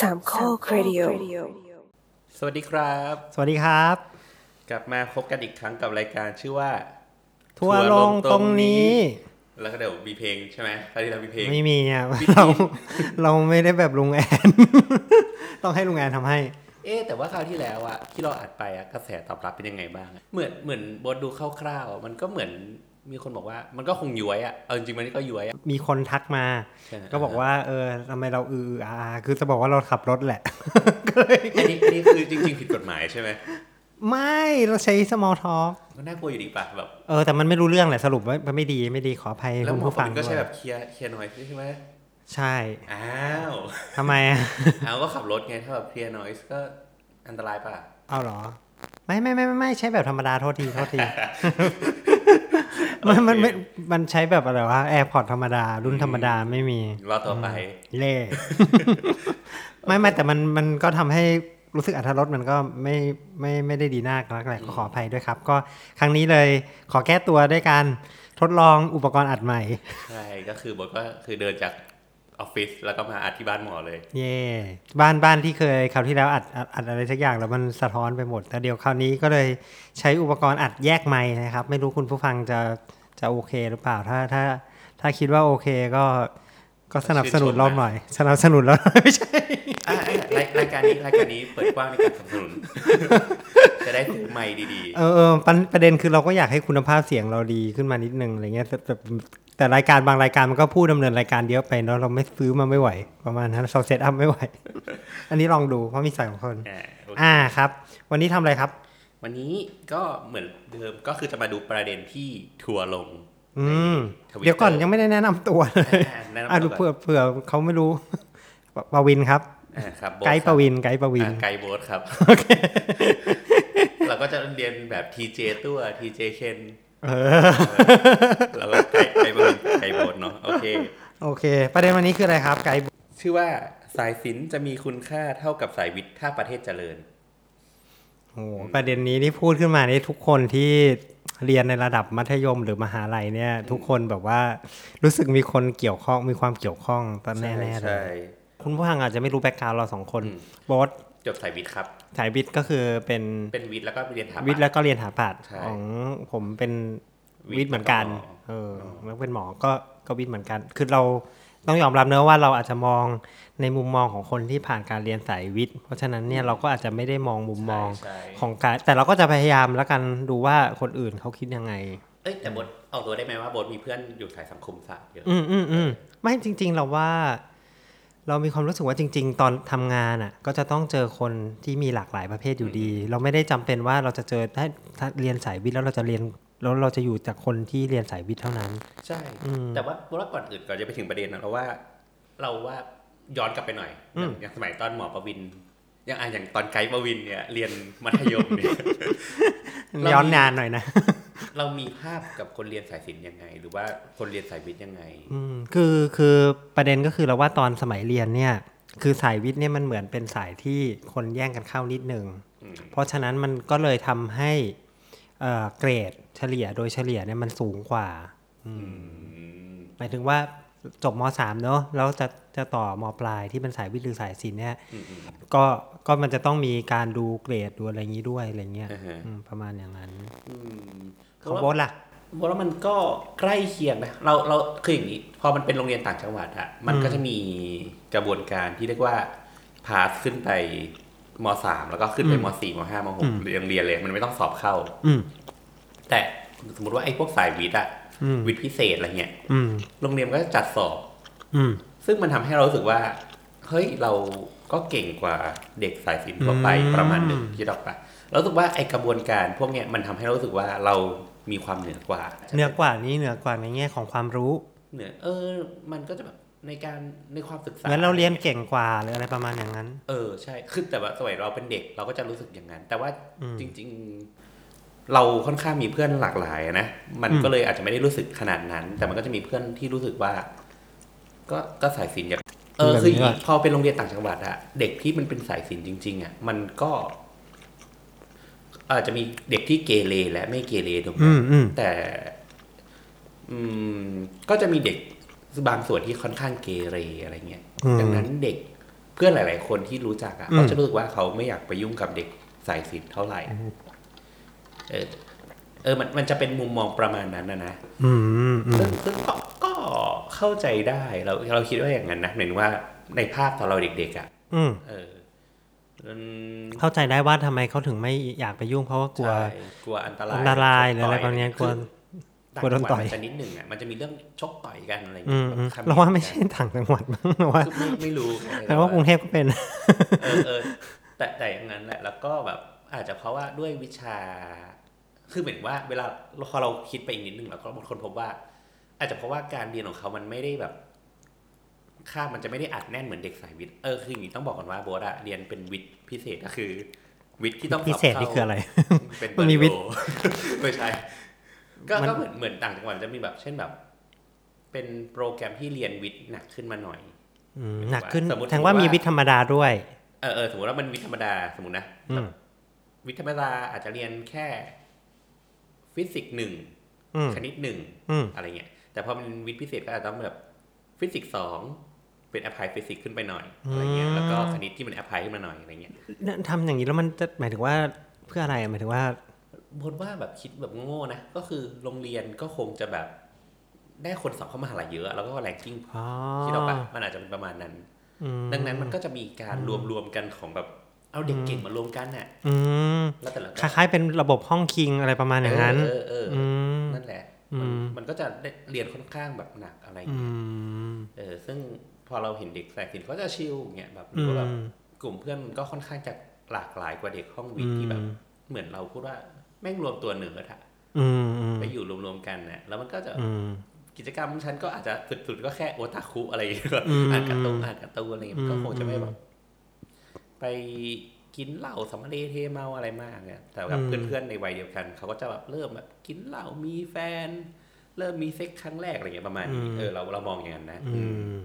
สามข้อครดิโอสวัสดีครับ สวัสดีครับ กลับมาพบกันอีกครั้งกับรายการชื่อว่า ทัวร์ลงตรงนี้ แล้วก็เดี๋ยวมีเพลงใช่ไหมคราวที่เรามีเพลงไม่มีอะเราเราไม่ได้แบบลุงแอนต้องให้ลุงแอนทำให้ เอ๊ะแต่ว่าคราวที่แล้วอะที่เราอัดไปอะกระแสตอบรับเป็นยังไงบ้างอะเหมือนเหมือนบทดูคร่าวๆอะมันก็เหมือน มีคนบอกว่ามันก็คงย้วยอะเอาจริงๆมันก็ย้วยอะมีคนทักมาใช่ไหมก็บอกว่าเออทำไมเราอืออาอาคือจะบอกว่าเราขับรถแหละก็เลยอันนี้อันนี้คือจริง ๆ ผิดกฎหมายใช่ไหมไม่เราใช้ small talk ก็น่ากลัวอยู่ดีป่ะแบบเออแต่มันไม่รู้เรื่องแหละสรุปว่ามันไม่ดีไม่ดีขออภัยแล้วคุณหมอผู้คฟันงก็ใช้ด้วยแบบเคลียร์เคลียร์น้อยใช่ไหมใช่อ้าวทำไมอะเอาก็ขับรถไงถ้าแบบเคลียร์น้อยก็อันตรายป่ะเอาเหรอไม่ไม่ไม่ไม่ไม่ใช้แบบธรรมดาโทษทีโทษที มันมันไม่มันใช้แบบอะไรวะแอร์พอร์ตธรรมดา รุ่นธรรมดาไม่มีรอต่อไป เล่ไม่ไม่แต่มันมันก็ทำให้รู้สึกอัธรสมันก็ไม่ไม่ไม่ได้ดีนักแล้วแหละก็ขออภัยด้วยครับ ก็ครั้งนี้เลยขอแก้ตัวด้วยการทดลองอุปกรณ์อัดใหม่ ใช่ ก็คือบทก็คือเดินจาก ออฟฟิศแล้วก็มาอัดที่บ้านหมอเลย เย่บ้านบ้านที่เคยคราวที่แล้วอัดอัดอะไรสักอย่างแล้วมันสะท้อนไปหมด แต่เดี๋ยวคราวนี้ก็เลยใช้อุปกรณ์อัดแยกไม้นะครับ ไม่รู้คุณผู้ฟังจะจะโอเคหรือเปล่าถ้าถ้าถ้าคิดว่าโอเคก็ ก็สนับสนุนเราหน่อย สนับสนุนเราหน่อยไม่ใช่อะอะรายรายการนี้รายการนี้เปิดกว้างในการสนับสนุน จะได้ซื้อไมค์ดีเออเออประประเด็นคือเราก็อยากให้คุณภาพเสียงเราดีขึ้นมานิดนึงอะไรเงี้ยแต่แต่แต่รายการบางรายการมันก็พูดดำเนินรายการเยอะไปเนาะเราไม่ซื้อมาไม่ไหว ประมาณนั้นเราเซตอัพไม่ไหว อันนี้ลองดูเพราะมีสองคนๆอ่าโอเคอ่าครับ วันนี้ทำอะไรครับ วันนี้ก็เหมือนเดิมก็คือจะมาดูประเด็นที่ทัวร์ลง อืมใน Twitter เดี๋ยวก่อนยังไม่ได้แนะนำตัวเลยอ่าแนะนำอะตัวดูก่อนเผื่อเผื่อเขาไม่รู้ปปวินครับอ่าครับโบ๊ทไกด์คปรับวินไกด์ปวินอ่าไกด์โบสครับเราก็จะเรียนแบบทีเจตัวทีเจเคนเออแล้วก็ไกด์ไกด์ปวินไกด์โบสเนาะโอเคโอเค ประเด็นวันนี้คืออะไรครับไกด์ชื่อว่าสายศิลป์จะมีคุณค่าเท่ากับสายวิทย์ถ้าประเทศเจริญโอ้โหประเด็นนี้ที่พูดขึ้นมานี่ทุกคนที่ เรียนในระดับมัธยมหรือมหาลัยเนี่ย ทุกคนแบบว่ารู้สึกมีคนเกี่ยวข้องมีความเกี่ยวข้องตอนแน่ๆเลใช่ยคุณผู้ฟังอาจจะไม่รู้แบ็กกราวเราสองคนอืมบอสจบสายวิทย์ครับสายวิทย์ก็คือเป็นเป็นวิทย์แล้วก็เรียนถาปัตย์วิทย์แล้วก็เรียนถาปัดใช่ของผมเป็นวิวิททย์ย์เหมือนกันแล้วก็หมอเออแล้วเป็นหมอก็ก็วิทย์เหมือนกัน คือเรา ต้องยอมรับเนอะว่าเราอาจจะมองในมุมมองของคนที่ผ่านการเรียนสายวิทย์ เพราะฉะนั้นเนี่ยเราก็อาจจะไม่ได้มองมุมมองใช่ของการ แต่เราก็จะพยายามแล้วกันดูว่าคนอื่นเขาคิดยังไง เอ้ยแต่บทออกตัวได้ไหมว่าบทมีเพื่อนอยู่สายสังคมศาสตร์เยอะอืมอืมอืมไม่จริง ๆ เราว่า เรามีความรู้สึกว่าจริง ๆ ตอนทำงานอะ ก็จะต้องเจอคนที่มีหลากหลายประเภทอยู่ดี เราไม่ได้จำเป็นว่าเราจะเจอถ้าถ้าเรียนสายวิทย์แล้วเราจะเรียน แล้วเราจะอยู่จากคนที่เรียนสายวิทย์เท่านั้น ใช่อืมแต่ว่าว่าก่อนอื่นก่อนจะไปถึงประเด็นนะเราว่า เราว่าย้อนกลับไปหน่อยอือย่างมอย่างสมัยตอนหมอประวินอย่างอะอย่างตอนไกด์ประวินเนี่ยเรียนมัธยมเนี่ยเรามีย้อนนานหน่อยนะเรามีภาพกับคนเรียนสายศิลป์ยังไง หรือว่าคนเรียนสายวิทย์ยังไง อืมคือคือประเด็นก็คือเราว่าตอนสมัยเรียนเนี่ยคือสายวิทย์เนี่ยมันเหมือนเป็นสายที่คนแย่งกันเข้านิดนึงอืมเพราะฉะนั้นมันก็เลยทำให้ เอ่อเกรดเฉลี่ยโดยเฉลี่ยเนี่ยมันสูงกว่าอืมหมายถึงว่าจบมสามเนอะแล้วจะจะต่อมปลายที่เป็นสายวิทย์หรือสายศิลป์เนี่ยอืมอืมก็ก็มันจะต้องมีการดูเกรดดูอะไรอย่างนี้ด้วยอะไรเงี้ยอ่าฮะอืมประมาณอย่างนั้นอืมของโบทล่ะบอกว่ามันก็ใกล้เคียงนะเราเราคืออย่างนี้พอมันเป็นโรงเรียนต่างจังหวัดอะมันก็อืมจะมีกระบวนการที่เรียกว่าพาสขึ้นไป มสามแล้วก็ขึ้นไปมสี่มห้ามหกเรียนเรียนเลย มันไม่ต้องสอบเข้า อืมแต่สมมติว่าไอ้พวกสายวิทย์อะอืมวิทย์พิเศษอะไรเงี้ยอืมโรงเรียนก็จะจัดสอบ อืมซึ่งมันทำให้เรารู้สึกว่า เฮ้ยเราก็เก่งกว่าเด็กสายศิลป์ทั่วไปอืมประมาณหนึ่งที่ดอกปะเรารู้สึกว่าไอ้กระบวนการพวกเนี้ยมันทำให้เรารู้สึกว่าเรามีความเหนือกว่า เหนือกว่านี้เหนือกว่าในแง่ของความรู้ เหนือเออ มันก็จะแบบ ในการในความศึกษาเหมือนเราเรียนเก่งกว่าหรืออะไรประมาณอย่างนั้น เออใช่คือแต่ว่าสมัยเราเป็นเด็กเราก็จะรู้สึกอย่างนั้น แต่ว่าอืมจริง ๆ เราค่อนข้างมีเพื่อนหลากหลายอะนะมันอืมก็เลยอาจจะไม่ได้รู้สึกขนาดนั้น แต่มันก็จะมีเพื่อนที่รู้สึกว่า ก็ก็สายศิลป์อย่างเออคืออย่างนี้พอเป็นโรงเรียนต่างจังหวัดอะเด็กที่มันเป็นสายศิลป์จริง ๆอะมันก็อาจจะมีเด็กที่เกเรและไม่เกเรถูกไหมอืมอืมแต่ อืม ก็จะมีเด็ก บางส่วนที่ค่อนข้างเกเรอะไรเงี้ยอืมดังนั้นเด็กเพื่อนหลาย ๆ คนที่รู้จักอะเขาจะรู้สึกว่าเขาไม่อยากไปยุ่งกับเด็กสายศิลป์เท่าไหร่เออเออมันมันจะเป็นมุมมองประมาณนั้นนะนะอืมอืมซึ่งซึ่งก็ก็เข้าใจได้เราเราคิดว่าอย่างนั้นนะหมายถึงว่าในภาพตอนเราเด็ก ๆ อะอืมเอออืมเข้าใจได้ว่าทำไมเขาถึงไม่อยากไปยุ่งเพราะว่ากลัวใช่กลัวอันตรายอันตรายหรืออะไรบางอย่างกลัวต่าง กลัวโดนต่อยจังหวัดมันจะนิดหนึ่งอะมันจะมีเรื่องชกต่อยกันอะไรอย่างอืเงี้มยอืมแบบคำเราว่าไม่ใช่ต่างจังหวัดมั้งเราว่าคือไม่ไม่รู้แต่ว่ากรุงเทพก็เป็นเออเออแต่แต่อย่างนั้นแหละแล้วก็แบบอาจจะเพราะว่าด้วยวิชา คือเหมือนว่าเวลาพอเราคิดไปอีกนิดนึงแล้วก็บางคนพบว่า อาจจะเพราะว่าการเรียนของเขามันไม่ได้แบบคาบมันจะไม่ได้อัดแน่นเหมือนเด็กสายวิทย์เออคืออย่างนี้ต้องบอกก่อนว่าโบสอะเรียนเป็นวิทย์พิเศษก็คือ วิทย์ที่ต้องสอบพิเศษนี่ข้าคืออะไร เป็นมันมีวิทย์เบอร์โลไม่ใช่ ก็มันก็เหมือนเหมือนต่างจังหวัดจะมีแบบ เช่นแบบ เป็นโปรแกรมที่เรียนวิทย์หนักขึ้นมาหน่อยอืมหนักขึ้นสมมุติแทงว่าว่ามีมีวิทย์ธรรมดาด้วย เออเออสมมติว่ามันวิทย์ธรรมดาสมมตินะอืมวิทย์ธรรมดาอาจจะเรียนแค่ ฟิสิกส์หนึ่งอืมคณิตหนึ่งอืมอะไรเงี้ย แต่พอมันวิทย์พิเศษก็อาจจะต้องแบบฟิสิกส์สองเป็น apply ฟิสิกส์ขึ้นไปหน่อยอะไรเงี้ยแล้วก็คณิตที่มัน apply ขึ้นมาหน่อยอะไรเงี้ยเนี่ยทำอย่างนี้แล้วมันจะหมายถึงว่าเพื่ออะไรอะหมายถึงว่า บนว่าแบบคิดแบบโง่ๆนะ ก็คือโรงเรียนก็คงจะแบบได้คนสอบเข้ามหาลัยเยอะ แล้วก็ ranking อ๋อคิดออกปะมันอาจจะเป็นประมาณนั้นอืมดังนั้นมันก็จะมีการรวมรวมๆกันของแบบเอาเด็กเก่งมารวมกันน่ะอืมแล้วแต่ละคล้ายๆเป็นระบบห้องคิงอะไรประมาณอย่างนั้นเออเออเออือมนั่นแหละอืมันมมันก็จะได้เรียนค่อนข้างแบบหนักอะไรอืเงี้ยมเออ ซึ่งพอเราเห็นเด็กสายศิลป์ก็จะชิลเงี้ยแบบหอืรือว่าแบบมกลุ่มเพื่อนก็ค่อนข้างจะหลากหลายกว่าเด็กห้องวิทย์ที่แบบ เหมือนเราพูดว่า แม่งรวมตัวเหนืออะอืมอืมไปอยู่รวมๆกันน่ะแล้วมันก็จะอืมกิจกรรมฉันก็อาจจะสุดๆก็แค่โอตาคุอะไรอย่างเงี้ยอืมอ่านการ์ตูนอ่านการ์ตูนอะไรเงี้ยอืมก็คงจะไม่แบบไปกินเหล้าสำเร็จเทเมาอะไรมากเนี่ยแต่แบบเพื่อนๆในวัยเดียวกัน เขาก็จะแบบเริ่มแบบกินเหล้ามีแฟน เริ่มมีเซ็กครั้งแรกอะไรเงี้ยประมาณนี้เออเราเรามองอย่างนั้นนะอืม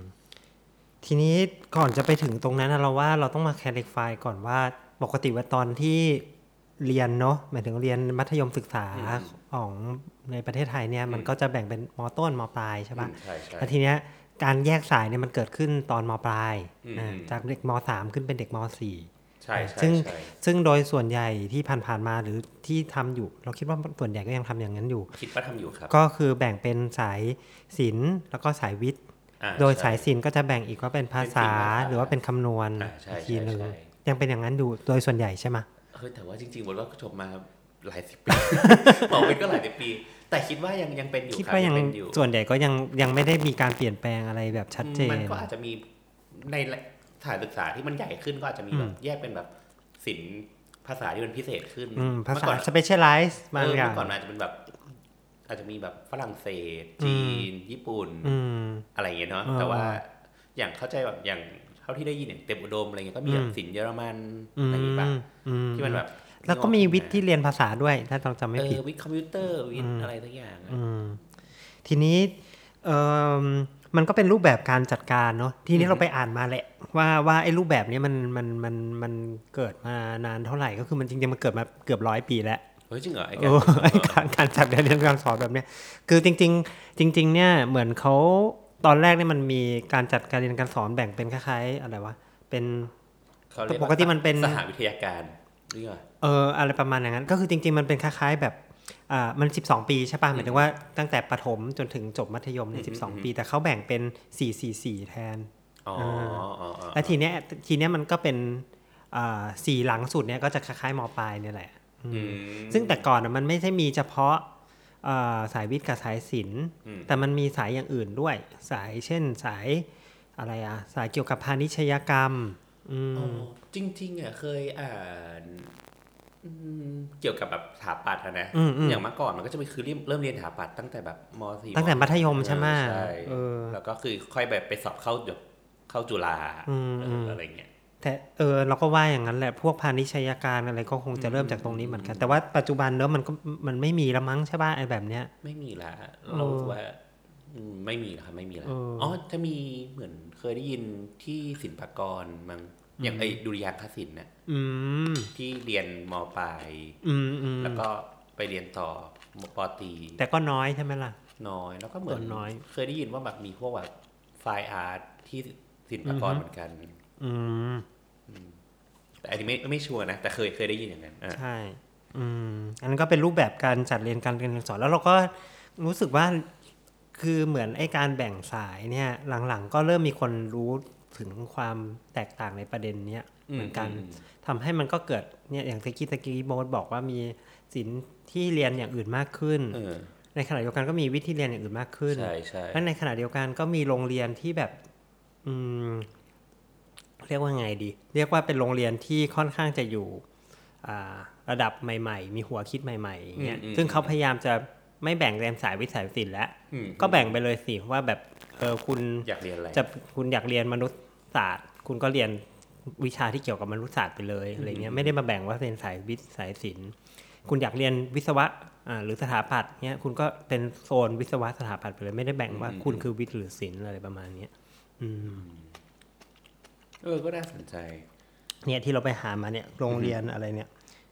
ทีนี้ก่อนจะไปถึงตรงนั้นนะเราว่าเราต้องมาแคลิฟายก่อนว่าปกติว่าตอนที่ เรียนเนาะหมายถึงเรียนมัธยมศึกษาของในประเทศไทยเนี่ยมันก็จะแบ่งเป็นมต้นมปลายใช่ปะอืมใช่ใช่แล้วทีเนี้ยการแยกสายเนี่ยมันเกิดขึ้นตอนมปลายอืมอ่าจากเด็กมสามขึ้นเป็นเด็กมสี่ใช่ใช่ซึ่งใช่ซึ่งโดยส่วนใหญ่ที่ผ่านๆมาหรือที่ทำอยู่ เราคิดว่าส่วนใหญ่ก็ยังทำอย่างนั้นอยู่ คิดว่าทำอยู่ครับ ก็คือแบ่งเป็นสายศิลป์แล้วก็สายวิทย์อ่าโดยใช่สายศิลป์ก็จะแบ่งอีกว่าเป็นภาษาเป็นศิลป์หรือว่าเป็นคำนวณอ่าใช่อีกทีหนึ่งใช่ใช่ยังเป็นอย่างนั้นอยู่โดยส่วนใหญ่ใช่ไหม เฮ้ยแต่ว่าจริงๆบทว่าจบมาหลายสิบปีหมอวิทย์ก็หลายสิบปี แต่คิดว่ายังยังเป็นอยู่คิดรับว่ายังเป็นอยู่ส่วนใหญ่ก็ยังยังไม่ได้มีการเปลี่ยนแปลงอะไรแบบชัดเจมันนก็อาจจะมีในสถานศึกษาที่มันใหญ่ขึ้นก็อาจจะมีแบบแยกเป็นแบบศิลป์ภาษาที่มันพิเศษขึ้นอืมภาเมื่อษาก่อนสเปเชียลไลซ์บางเอออย่าเมื่งอก่อนมันอาจจะเป็นแบบ อาจจะมีแบบฝรั่งเศส จีน ญี่ปุ่นอืมอะไรอย่างเงี้ยเนาะอ่าแต่ว่าอย่างเข้าใจแบบอย่าง เท่าที่ได้ยินอย่างเต็มอุดมอะไรเงี้ยก็มีแบบศิลป์เยอรมันอือะไรอย่างงี้ป่ะมอืมที่มันแบบแล้วก็มีวิทย์ที่เรียนภาษาด้วย ถ้าเราจำไม่เอผิดอวิทย์คอมพิวเตอร์วิทย์อะไรทุกอย่างอะอืมทีนี้เออมันก็เป็นรูปแบบการจัดการเนาะทีนี้เราไปอ่านมาแหละ ว่าว่าไอ้รูปแบบนี้มันมันมันมันเกิดมานานเท่าไหร่ก็คือมันจริงๆมันเกิดมาเกือบร้อยปีแล้วเฮ้ยจริงเหรอไอ้เอการอไอ้การการจัดการเรียนการสอนแบบเนี้ยคือจริง ๆ จริง ๆ เนี่ยเหมือนเขา ตอนแรกเนี่ยมันมีการจัดการเรียนการสอนแบ่งเป็นคล้ายๆอะไรวะเป็นเขาเรียว่าปกติมันเป็นสหวิทยาการหรือไงเอออะไรประมาณอย่างนั้น ก็คือจริง ๆ มันเป็นคล้ายๆแบบอ่ามัน 12 ปีใช่ป่ะหมายถึงว่าตั้งแต่ประถมจนถึงจบมัธยมเนี่ย12 ปี แต่เขาแบ่งเป็น 444 แทนอ๋ออ่อ๋ออ๋อแล้วทีเนี้ยทีเนี้ยมันก็เป็นอ่าสี่หลังสุดเนี่ยก็จะคล้ายๆมปลายเนี่ยแหละอืมซึ่งแต่ก่อนอะมันไม่ใช่มีเฉพาะอ่า สายวิทย์กับสายศิลป์อืมแต่มันมีสายอย่างอื่นด้วย สายเช่นสายอะไรอะสายเกี่ยวกับพาณิชยกรรมอืมอ๋อจริงๆอะเคยอ่านอืมเกี่ยวกับแบบสถาปัตย์อะนะอืมอืมอย่างเมื่อก่อนมันก็จะมีคือเริ่มเริ่มเรียนสถาปัตย์ตั้งแต่แบบมสี่ตั้งแต่มัธยมใช่ไหมใช่เออแล้วก็คือค่อยแบบไปสอบเข้าแบบเข้าจุฬาอืมเอออืมอะไรเงี้ย แต่เออเราก็ว่าอย่างนั้นแหละพวกพาณิชยการอะไรก็คงจะเริ่มจากตรงนี้เหมือนกัน แต่ว่าปัจจุบันเนอะมันก็มันไม่มีแล้วมั้งใช่ป่ะไอ้แบบเนี้ยไม่มีละเรารู้สึกว่าอืมไม่มีละครับไม่มีละเอออ๋อ๋อจะมีเหมือนเคยได้ยินที่ศิลปากรมั้งอย่างไอ้ดุริยางคศิลป์น่ะอืมที่เรียนมปลายอืมอืมแล้วก็ไปเรียนต่อมปตรีแต่ก็น้อยใช่ไหมล่ะ น้อยแล้วก็เหมือนส่วนน้อย เคยได้ยินว่าแบบมีพวกแบบไฟอาร์ตที่ศิลปากรเหมือนกัน อืม แต่อันนี้ไม่ไม่ชัวร์นะ แต่เคยเคยได้ยินอย่างนั้นอะใช่อืมอันนั้นก็เป็นรูปแบบการจัดเรียนการเรียนการสอนแล้วเราก็รู้สึกว่าคือเหมือนไอ้การแบ่งสายเนี่ยหลังๆ ก็เริ่มมีคนรู้ถึงความแตกต่างในประเด็นเนี้ยเหมือนกันทำให้มันก็เกิดเนี่ยอย่างตะกี้ตะกี้โบสบอกว่ามีศิลป์ที่เรียนอย่างอื่นมากขึ้นเออในขณะเดียวกันก็มีวิธีเรียนอย่างอื่นมากขึ้นใช่ใช่และในขณะเดียวกันก็มีโรงเรียนที่แบบ อืม เรียกว่าไงดี เรียกว่าเป็นโรงเรียนที่ค่อนข้างจะอยู่อ่าระดับใหม่ ๆ มีหัวคิดใหม่ๆอย่างเงี้ยอืมอืมซึ่งเขาพยายามจะไม่แบ่งเรียนสายวิทยาศิลป์แล้วอืมก็แบ่งไปเลยสิว่าแบบเออคุณอยากเรียนอะไรจะคุณอยากเรียนมนุษยศาสตร์ คุณก็เรียนวิชาที่เกี่ยวกับมนุษยศาสตร์ไปเลยอะไรเงี้ยไม่ได้มาแบ่งว่าเป็นสายวิทย์สายศิลป์คุณอยากเรียนวิศวะอ่าหรือสถาปัตย์เนี้ยคุณก็เป็นโซนวิศวะสถาปัตย์ไปเลยไม่ได้แบ่งว่าคุณคือวิทย์หรือศิลป์อะไรประมาณเนี้ย อืม เออก็น่าสนใจ เนี่ยที่เราไปหามาเนี่ยโรงเรียนอะไรเนี่ย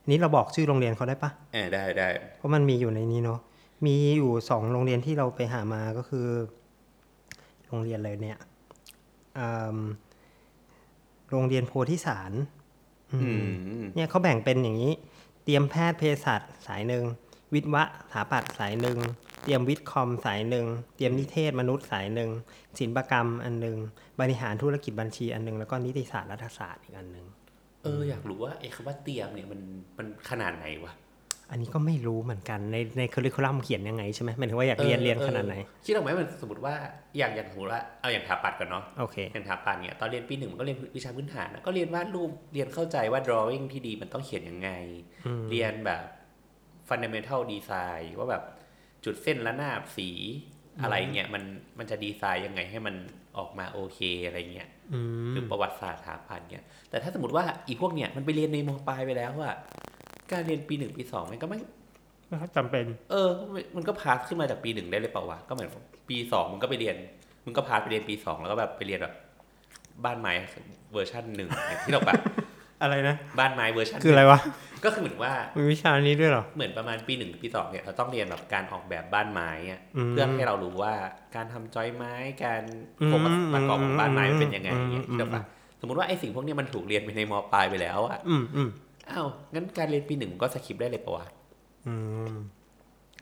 นี่เราบอกชื่อโรงเรียนเขาได้ปะเออได้ได้เพราะมันมีอยู่ในนี้เนาะมีอยู่สองโรงเรียนที่เราไปหามาก็คือ โรงเรียนอะไรเนี่ยอืมโรงเรียนโพธิสารอืมเนี่ยเขาแบ่งเป็นอย่างนี้ เตรียมแพทย์เภสัชสายหนึ่งวิทย์วะสถาปัตย์สายหนึ่ง เตรียมวิทย์คอมสายหนึ่ง เตรียมนิเทศมนุษย์สายหนึ่งศิลปกรรมอันหนึ่งบริหารธุรกิจบัญชีอันหนึ่งแล้วก็นิติศาสตร์รัฐศาสตร์อีกอันหนึ่งเอออยากรู้ว่าไอ้คำว่าเตรียมเนี่ยมันมันขนาดไหนวะอันนี้ก็ไม่รู้เหมือนกันในในคริคูลัมเขียนยังไงใช่ไหมหมายถึงว่าอยากเรียนเรียนขนาดไหนเออคิดออกไหมมันสมมติว่าอย่างอย่างสมมติว่าเอาอย่างถาปัดก่อนเนาะโอเคอย่างถาปัดเนี่ยตอนเรียนปีหนึ่งมันก็เรียนวิชาพื้นฐานนะก็เรียนวาดรูปเรียนเข้าใจว่า drawing ที่ดีมันต้องเขียนยังไง เรียนแบบ fundamental design ว่าแบบ จุดเส้นและหน้าบสีอะไรเงี้ยมันมันจะดีไซน์ยังไงให้มันออกมาโอเคอะไรเงี้ยอืมหรือประวัติศาสตร์สถาปัตย์เนี่ยแต่ถ้าสมมติว่าอีพวกเนี่ยมันไปเรียนในมปลายไปแล้วอะการเรียนปีหนึ่งปีสองมันก็ไม่จำเป็น เออ มันก็พาสขึ้นมาจากปีหนึ่งได้เลยเปล่าวะก็เหมือนปีสองมึงก็ไปเรียนมึงก็พาสไปเรียนปีสองแล้วก็แบบไปเรียนแบบบ้านไม้เวอร์ชันหนึ่งเนี่ยที่เราแบบ อะไรนะ บ้านไม้เวอร์ชันคืออะไรวะ ก็คือเหมือนว่า มีวิชานี้ด้วยเหรอ เหมือนประมาณปีหนึ่งปีสองเนี่ยเราต้องเรียนแบบการออกแบบบ้านไม้อะอืมเพื่อให้เรารู้ว่าการทำจอยไม้การอืมโครงประกอบของบ้านไม้มันเป็นยังไงอืมอย่างเงี้ยอืมที่เราแบบสมมติว่าไอ้สิ่งพวกเนี้ยมันถูกเรียนไปในมปลายไปแล้วอะอืมอืมอ้าวงั้นการเรียนปีหนึ่งก็ skip ได้เลยปะวะอืม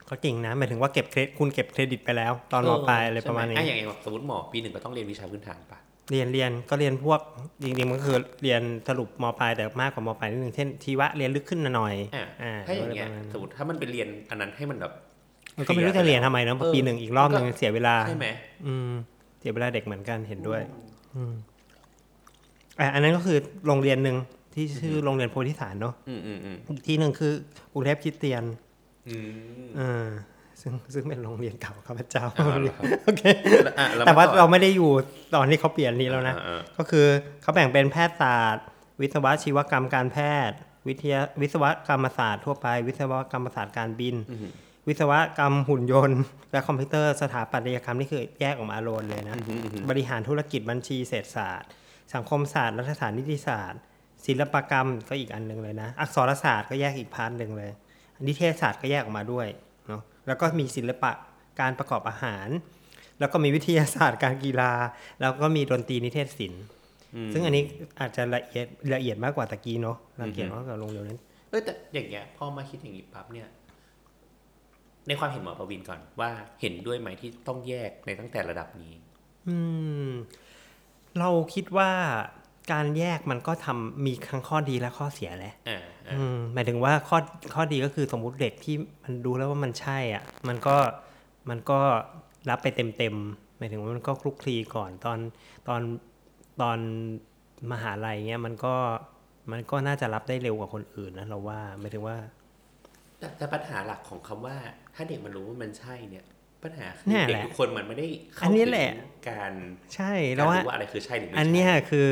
ก็จริงนะหมายถึงว่าเก็บเครดิตคุณเก็บเครดิตไปแล้ว ตอนมปลายอะไรประมาณนี้ใช่ไหอะอย่างอย่างสมมติหมอปีหนึ่งก็ต้องเรียนวิชาพื้นฐานปะ เรียนเรียนก็เรียนพวกจริงๆมันก็คือเรียนสรุปมปลายแต่มากกว่ามปลายนิดนึงเช่นชีวะเรียนลึกขึ้นมาหน่อยอะอ่าถ้าอย่างเงี้ยประมณนั้นสมมติถ้ามันไปเรียนอันนั้นให้มันแบบมันก็ไม่รู้จะเรียนทำไมเนอะเออปีหนึ่งอีกรอบหนึ่งเสียเวลาใช่ไหมอืมเสียเวลาเด็กเหมือนกันเห็นด้วย อืมอะอันนั้นก็คือโรงเรียนหนึ่งที่ชื่อโรงเรียนโพธิสารเนาะอืมอืมอืมอีกที่หนึ่งคือกรุงเทพคริสเตียนอืมอ่า ซึ่งซึ่งเป็นโรงเรียนเก่าข้าพเจ้าอ่าเหรอครับโอเคแล้วอะล้แต่ว่ามื่อก่อนเราไม่ได้อยู่ตอนที่เขาเปลี่ยนนี้แล้วนะอ่าอ่าก็คือเขาแบ่งเป็นแพทยศาสตร์ วิศวะชีวกรรมการแพทย์ วิทยาวิศวกรรมศาสตร์ทั่วไป วิศวกรรมศาสตร์การบินอืมวิศวกรรมหุ่นยนต์ และคอมพิวเตอร์สถาปัตยกรรมนี่คือแยกออกมาโลนเลยนะอืมอืมอืมบริหารธุรกิจบัญชีเศรษฐศาสตร์ สังคมศาสตร์รัฐศาสตร์นิติศาสตร์ ศิลปกรรมก็อีกอันหนึ่งเลยนะ อักษรศาสตร์ก็แยกอีก part หนึ่งเลยนิเทศศาสตร์ก็แยกออกมาด้วยเนาะ แล้วก็มีศิลปะการประกอบอาหาร แล้วก็มีวิทยาศาสตร์การกีฬา แล้วก็มีดนตรีนิเทศศิลป์อืมซึ่งอันนี้อาจจะละเอียดละเอียดมากกว่าตะกี้เนาะละเอียดมากกว่าโรงเรียนนั้นเออแต่อย่างเงี้ยพอมาคิดอย่างงี้ปั๊บเนี่ย ในความเห็นหมอประวินก่อนว่าเห็นด้วยไหมที่ต้องแยกในตั้งแต่ระดับนี้ อืม เราคิดว่า การแยกมันก็ทำมีทั้งข้อดีและข้อเสียแหละอ่าอ่าอืมหมายถึงว่าข้อข้อดีก็คือสมมุติเด็กที่มันดูแล้วว่ามันใช่อะ มันก็มันก็รับไปเต็มเต็มๆหมายถึงว่ามันก็คลุกคลีก่อนตอนตอนตอนมหาลัยเงี้ยมันก็มันก็น่าจะรับได้เร็วกว่าคนอื่นนะเราว่าหมายถึงว่า แต่แต่ปัญหาหลักของคำว่า ถ้าเด็กมันรู้ว่ามันใช่เนี่ยปัญหาคือเนี่ยเด็กแหละทุกคนมันไม่ได้เข้าอันนี้ถึงแหละการใช่กาแล้วรว่ารู้ว่าอะไรคือใช่หรือไม่อันใช่เนี้ยคือ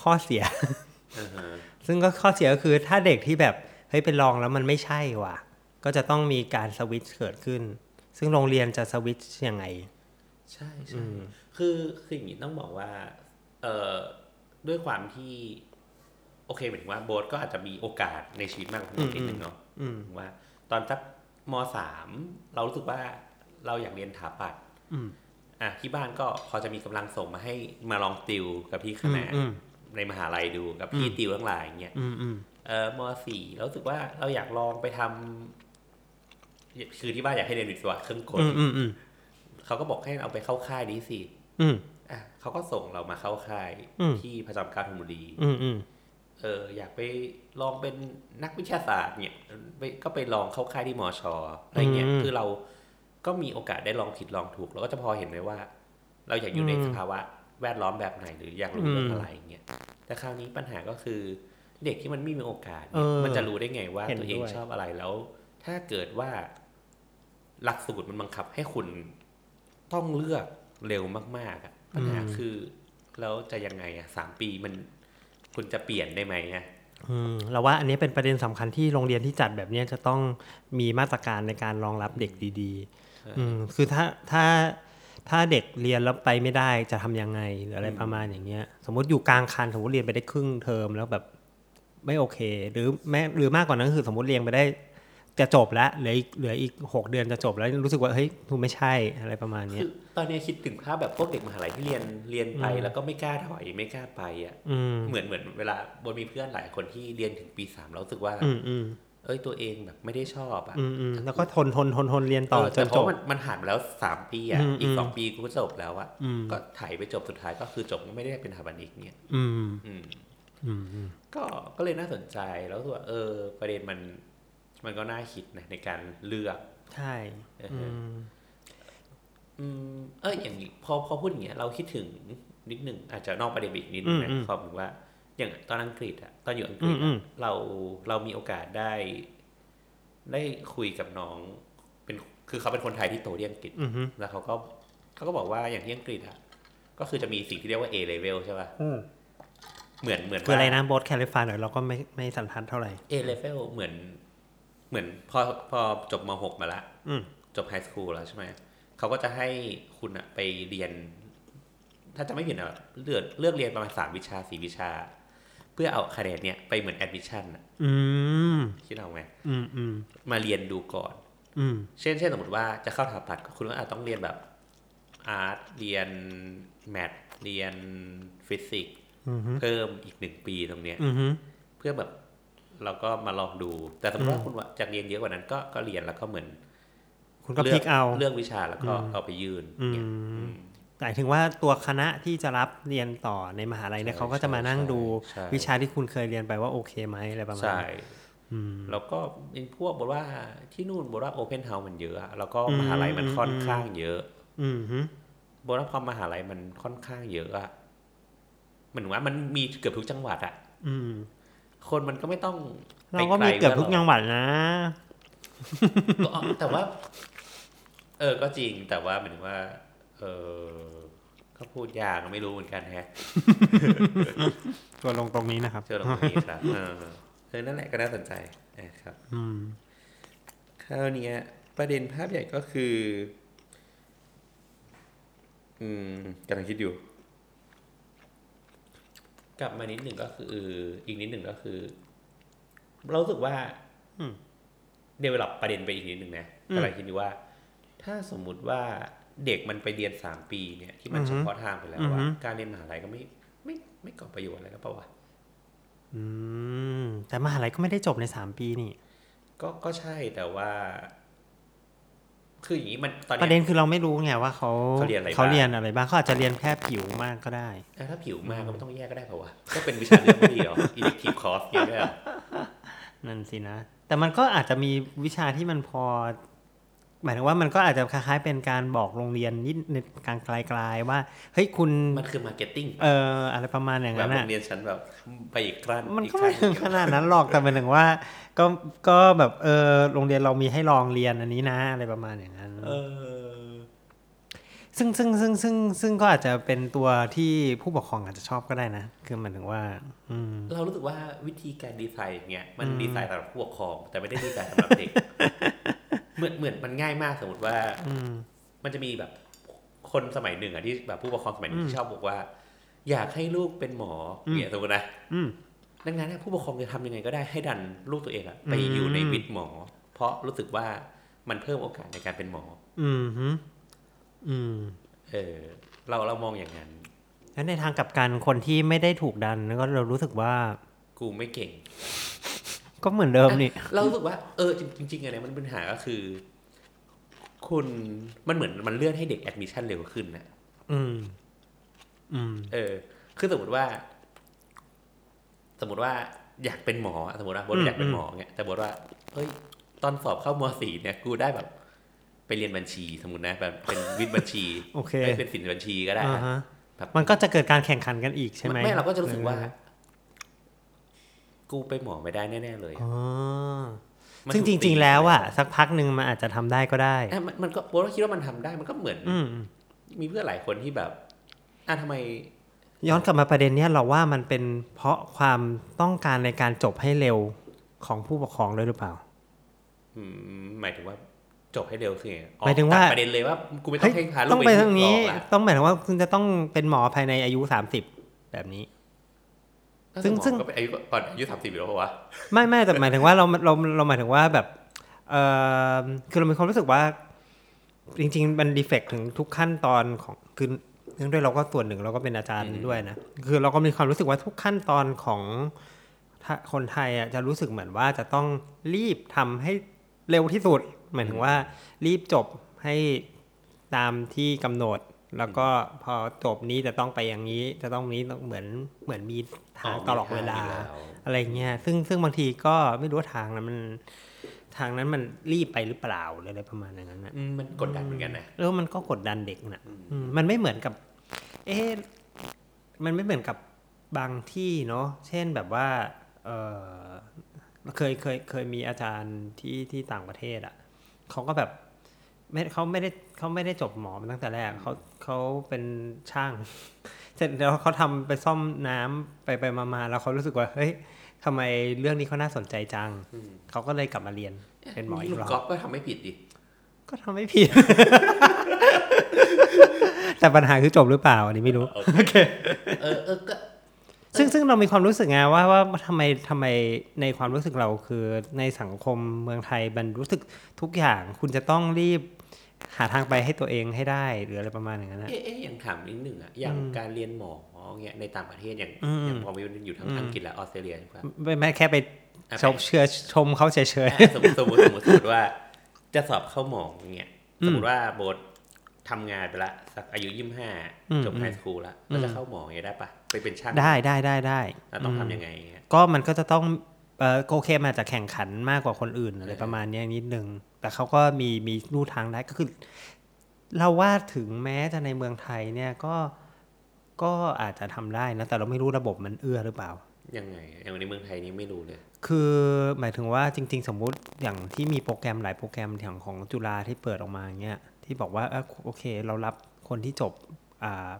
ข้อเสียอ่าฮะซึ่งก็ข้อเสียก็คือถ้าเด็กที่แบบเฮ้ยไปลองแล้วมันไม่ใช่ว่ะ ก็จะต้องมีการสวิตช์เกิดขึ้น ซึ่งโรงเรียนจะสวิตช์ยังไง ใช่ใช่คือคืออย่างนี้ต้องบอกว่า เอ่อด้วยความที่โอเคหมายถึงว่าโบ๊ทก็อาจจะมีโอกาสในชีวิตมากกว่าคนอื่นนิดนึงเนาะอืมว่า ตอนสักมสามเรารู้สึกว่าเราอยากเรียนถาปัดอืมอะที่บ้านก็พอจะมีกำลังส่งมาให้มาลองติวกับที่คณะอืม ในมหาลัยดูกับพี่ติวทั้งหลายเงี้ยอืมอืมเออมสี่เรารู้สึกว่าเราอยากลองไปทำคือที่บ้านอยากให้เรียนวิศวะเครื่องกลอืมอืมอืมเขาก็บอกให้เอาไปเข้าค่ายนี้สิอืมอะเขาก็ส่งเรามาเข้าค่ายอืมที่ประจำการธนบุรีอืมอืมเออ อยากไปลองเป็นนักวิทยาศาสตร์เนี่ยไปก็ไปลองเข้าค่ายที่มอชออะไรเงี้ยคือเราก็มีโอกาสได้ลองผิดลองถูก เราก็จะพอเห็นเลยว่า เราอยากอยู่ในสภาวะ แวดล้อมแบบไหนหรืออยากรู้เรื่องอะไรเงี้ยแต่คราวนี้ปัญหาก็คือเด็กที่มันไม่มีโอกาสเนี่ยมันจะรู้ได้ไงว่าตัวเองชอบอะไรแล้ว ถ้าเกิดว่า หลักสูตรมันบังคับให้คุณต้องเลือกเร็วมากๆอะปัญหาคือแล้วจะยังไงอะสามปีมันคุณจะเปลี่ยนได้ไหมอะอืมเราว่าอันนี้เป็นประเด็นสำคัญที่โรงเรียนที่จัดแบบเนี้ยจะต้องมีมาตรการในการรองรับเด็กดีๆอืมคือถ้าถ้า ถ้าเด็กเรียนแล้วไปไม่ได้จะทำยังไงหรืออะไรประมาณอย่างเงี้ย สมมติอยู่กลางคันสมมติเรียนไปได้ครึ่งเทอมแล้วแบบไม่โอเค หรือแม้หรือมากกว่านั้นก็คือสมมติเรียนไปได้จะจบแล้วเหลืออีกเหลืออีกหกเดือนจะจบแล้วรู้สึกว่าเฮ้ยทูไม่ใช่อะไรประมาณเนี้คืยอตอนนี้คิดถึงภาพแบบพวกเด็กมหาลัยที่เรียนเรียนไปอืมแล้วก็ไม่กล้าถอยไม่กล้าไปอะอืมเหมือนเหมือนเวลาบนมีเพื่อนหลายคนที่เรียนถึงปีสามแล้วรู้สึกว่าอืมอืม เอ้ยตัวเองแบบไม่ได้ชอบอะอืมอืมแล้วก็ทนทนทนทนเรียนต่อเออจแต่นเพจราะบมันมันผ่านมาแล้วสามปีอะอืมอีกอืมสองปีกูก็จบแล้วอะอืมก็ถ่ายไปจบสุดท้ายก็คือจบไม่ได้เป็นสถาบันอีกเนี่ย อืมอืมอืมอืมก็ก็เลยน่าสนใจแล้วรู้สึกว่าเออ ประเด็นมัน มันก็น่าคิดนะในการเลือก ใช่เอออืมอืมเอออย่างนี้พอพอพูดอย่างเงี้ยเราคิดถึงนิดหนึ่งอาจจะนอกประเด็นไปอีกนิดนึงนะความถึงว่า อย่างตอนอังกฤษอะตอนอยู่อังกฤษอะเราเรามีโอกาสได้ ได้คุยกับน้องเป็นคือเขาเป็นคนไทยที่โตที่อังกฤษอืมฮึแล้วเขาก็เขาก็บอกว่าอย่างที่อังกฤษอะก็คือจะมีสิ่งที่เรียกว่า A level ใช่ป่ะอืมเหมือนเหมือนคืออะไรว่านะบอส clarify หน่อยเราก็ไม่ไม่สันทัดเท่าไหร่ A level เหมือน เหมือนพอพอจบม .6 มาละอืมจบ high school แล้วใช่ไหมเขาก็จะให้คุณอะไปเรียน ถ้าจะไม่ผิดอะเลือกเลือกเรียนประมาณสามวิชาสี่วิชา เพื่อเอาคะแนนเนี้ยไปเหมือนแอดมิชชั่นอะอืมคิดเอาไหมอืมอืมมาเรียนดูก่อนอืมเช่นเช่นสมมติว่าจะเข้าสถาปัตย์คุณก็อาจต้องเรียนแบบอาร์ตเรียนแมทเรียนฟิสิกส์อืมฮึเพิ่มอีกหนึ่งปีตรงเนี้ยอืมฮึเพื่อแบบเราก็มาลองดู แต่สมมติว่าคุณว่าจะเรียนเยอะกว่านั้นก็ก็เรียนแล้วก็เหมือน คุณก็พลิกเอาเลือกวิชาแล้วก็เอาไปยื่นอืมเนี่ยอืม หมายถึงว่าตัวคณะที่จะรับเรียนต่อในมหาลัยเนี่ยใช่เขาก็จะมานั่งดูใช่วิชาที่คุณเคยเรียนไปว่าโอเคไหมอะไรประมาณใช่นั้นอืมแล้วก็เป็นพวกบอกว่าที่นู่นบอกว่า open house มันเยอะอะแล้วก็อืมมหาลัยมันอืมค่อนข้างเยอะ อืมฮึบอกว่าพอมหาลัยมันค่อนข้างเยอะอะเหมือนว่ามันมีเกือบทุกจังหวัดอะอืม คนมันก็ไม่ต้องเราก็มีเกือบทุกจังหวัดนะก็แต่ว่า เออก็จริงแต่ว่าเหมือนว่า เออก็พูดยากไม่รู้เหมือนกันแฮะทัวร์ลงตรงนี้นะครับเจอตรงนี้ครับเออเออนั่นแหละก็น่าสนใจนะครับ อืมคราวเนี้ยประเด็นภาพใหญ่ก็คือ อืมกำลังคิดอยู่ กลับมานิดหนึ่งก็คือ อีกนิดหนึ่งก็คือ เรารู้สึกว่าอืมเดเวลลอปประเด็นไปอีกนิดหนึ่งนะอืมกำลังคิดอยู่ว่า ถ้าสมมุติว่า เด็กมันไปเรียนสามปีเนี่ยที่มันอือเฉฮึพาะทางไปแล้วอือฮึว่าการเรียนมหาลัยก็ไม่ไม่ไม่ก่อประโยชน์อะไรก็เปล่าวะอืมแต่มหาลัยก็ไม่ได้จบในสามปีนี่ ก็ก็ใช่แต่ว่า คืออย่างนี้มันตอนประเนี้ยเด็นคือเราไม่รู้ไงว่าเขาเขาเรียนอะไรบ้างเขาเรียนอะไรบ้างเขาอาจจะเรียนแค่ผิวมากก็ได้แต่ถ้าผิวมากก็ไม่ต้องแยกก็ได้เปล่าวะก็เป็นวิชาเลือกไม่ดีเหรอ elective course เนี่ยด้วยเหรอนั่นสินะแต่มันก็อาจจะมีวิชาที่มันพอ หมายถึงว่ามันก็อาจจะคล้ายๆเป็นการบอกโรงเรียนนิดในกลางไกลๆว่าเฮ้ยคุณมันคือ marketing เอ่ออะไรประมาณอย่างแบบนั้นโรอะงเรียนฉันแบบไปอีกขั้นมันอีก็ขั้ไม่ถึงขนาดนั้นหรอกแต่หมายถึงว่า ก็ก็แบบเออโรงเรียนเรามีให้ลองเรียนอันนี้นะ อะไรประมาณอย่างนั้น เออ ซึ่งซึ่งซึ่งซึ่งซึ่งก็อาจจะเป็นตัวที่ผู้ปกครองอาจจะชอบก็ได้นะ คือหมายถึงว่า อืมเรารู้สึกว่าวิธีการดีไซน์อย่างเงี้ยมันอืมดีไซน์สำหรับผู้ปกครอง แต่ไม่ได้ดีไซน์สำหรับเด็ก เหมือนเหมือนมันง่ายมากสมมติว่า อืมมันจะมีแบบคนสมัยหนึ่งอะที่แบบผู้ปกครองสมัยหนึ่งอืมที่ชอบบอกว่า อยากให้ลูกเป็นหมออมเนี่ยสมมตินะอืม ดังนั้นเนี่ยผู้ปกครองจะทำยังไงก็ได้ให้ดันลูกตัวเองอะไปอืมอยู่ในวิทย์หมอ เพราะรู้สึกว่ามันเพิ่มโอกาสในการเป็นหมอ อืมฮึอืม เออ เราเรามองอย่างนั้น แล้วในทางกลับกันคนที่ไม่ได้ถูกดันก็เรารู้สึกว่า กูไม่เก่ง ก็เหมือนเดิมนี่ เรารู้สึกว่าเออจริงๆอะไรมันปัญหาก็คือ คุณมันเหมือนมันเลื่อนให้เด็กแอดมิชชั่นเร็วขึ้นนะอืม อืม เออ คือสมมติว่า สมมติว่าอยากเป็นหมออะสมมติว่าบทอืมอยากเป็นหมอเงี้ยแต่บทว่าเฮ้ยตอนสอบเข้ามสี่เนี่ย กูได้แบบ ไปเรียนบัญชี สมมตินะแบบเป็นวิทย์บัญชีโอเคเอ้ยเป็นศิลป์บัญชีก็ได้อ่าอะฮะแบบมันก็จะเกิดการแข่งขันกันอีกใช่ไหมไม่เราก็จะรู้สึกว่าเออ กูไปหมอไม่ได้แน่ ๆ เลยอ๋อมันซึ่งจถูกตีริง ๆ แล้วอะสักพักหนึ่งมันอาจจะทำได้ก็ได้อะมันมันก็โบทว่าคิดว่ามันทำได้มันก็เหมือนอืมมีเพื่อนหลายคนที่แบบอะทำไม ย้อนกลับมาประเด็นเนี้ยเราว่ามันเป็นเพราะความต้องการในการจบให้เร็วของผู้ปกครองด้วยหรือเปล่าอืมหมายถึงว่าจบให้เร็วคือไงอ๋อหมายถึงว่าตัดประเด็นเลยว่ากูไม่ต้องให้พาลูต้องกไปไปทางนี้หลอกละต้องหมายถึงว่าคุณจะต้องเป็นหมอภายในอายุสามสิบแบบนี้ ซึ่งซึ่ซึ่งงก็เป็นอายุก่อนอายุสามสิบอยู่แล้วเหรอวะไม่ไม่แต่หมายถึงว่าเราเราเราหมายถึงว่าแบบเออคือเรามีความรู้สึกว่า จริง ๆ มันดีเฟกถึงทุกขั้นตอนของคือเนื่องด้วยเราก็ส่วนหนึ่งเราก็เป็นอาจารย์ด้วยนะคือเราก็มีความรู้สึกว่าทุกขั้นตอนของถ้าคนไทยอะจะรู้สึกเหมือนว่าจะต้องรีบทำให้เร็วที่สุด หมายถึงว่า รีบจบให้ตามที่กำหนด แล้วก็พอจบนี้จะต้องไปอย่างนี้ จะต้องนี้ต้องเหมือนเหมือนมีทางตลอดเวลา อะไรเงี้ยซึ่งซึ่งบางทีก็ไม่รู้ว่าทางนั้นมัน ทางนั้นมันรีบไปหรือเปล่าหรืออะไรประมาณอย่างนั้นนะอืมมันกดดันเหมือนกันนะแล้วมันก็กดดันเด็กนะอืมมันไม่เหมือนกับ เอ๊ะมันไม่เหมือนกับบางที่เนาะเช่นแบบว่าเออเคยเคยเคยมีอาจารย์ที่ที่ต่างประเทศอะ่ะเขาก็แบบ ไม่เขาไม่ได้เขาไม่ได้จบหมอมาตั้งแต่แรกเขาเขาเป็นช่าง เสร็จแล้วเขาทำไปซ่อมน้ำไปไปมามาแล้วเขารู้สึกว่าเฮ้ยทำไมเรื่องนี้เขาน่าสนใจจังอืมเขาก็เลยกลับมาเรียนเป็นหมออีลูกกรอบก๊อฟก็ทำไม่ผิดดิก็ทำไม่ผิด แต่ปัญหาคือจบหรือเปล่า อันนี้ไม่รู้โอเคเออเออก็ซึ่งซึ่งเรามีความรู้สึกไงว่าว่าทำไมทำไมในความรู้สึกเราคือในสังคมเมืองไทยมันรู้สึกทุกอย่าง คุณจะต้องรีบ หาทางไปให้ตัวเองให้ได้หรืออะไรประมาณอย่างนั้นนะเอ๊ะเอ๊ะอย่างถามนิดหนึ่งอะอย่างการเรียนหมอเงี้ยในต่างประเทศอย่างอืมอย่างพอวิวอยู่ทั้งอังกฤษและออสเตรเลียใช่ปะไม่ไม่แค่ไปอะชมเชื่อชมเขาเฉยอะสมมติสมมติสมมติสมมติว่าจะสอบเข้าหมออย่างเงี้ยอืมสมมติว่าโบททำงานไปละสักอายุยี่สิบห้าอืมจบไฮสคูลละแล้วจะเข้าหมออย่างเงี้ยได้ปะไปเป็นช่างๆได้ได้ได้ได้แล้วต้องทำยังไงเงี้ยก็มันก็จะต้อง เออโอเคมันอาจจะแข่งขันมากกว่าคนอื่นอะไรประมาณเนี้ยนิดนึง แต่เขาก็มีมีลู่ทางได้ก็คือ เราว่าถึงแม้จะในเมืองไทยเนี่ยก็ก็อาจจะทำได้นะ แต่เราไม่รู้ระบบมันเอื้อหรือเปล่า ยังไงอย่างในเมืองไทยนี่ไม่รู้เลย คือหมายถึงว่าจริง ๆ สมมุติอย่างที่มีโปรแกรมหลายโปรแกรมอย่างของจุฬาที่เปิดออกมาเงี้ยที่บอกว่าเออโอเค เรารับคนที่จบอ่า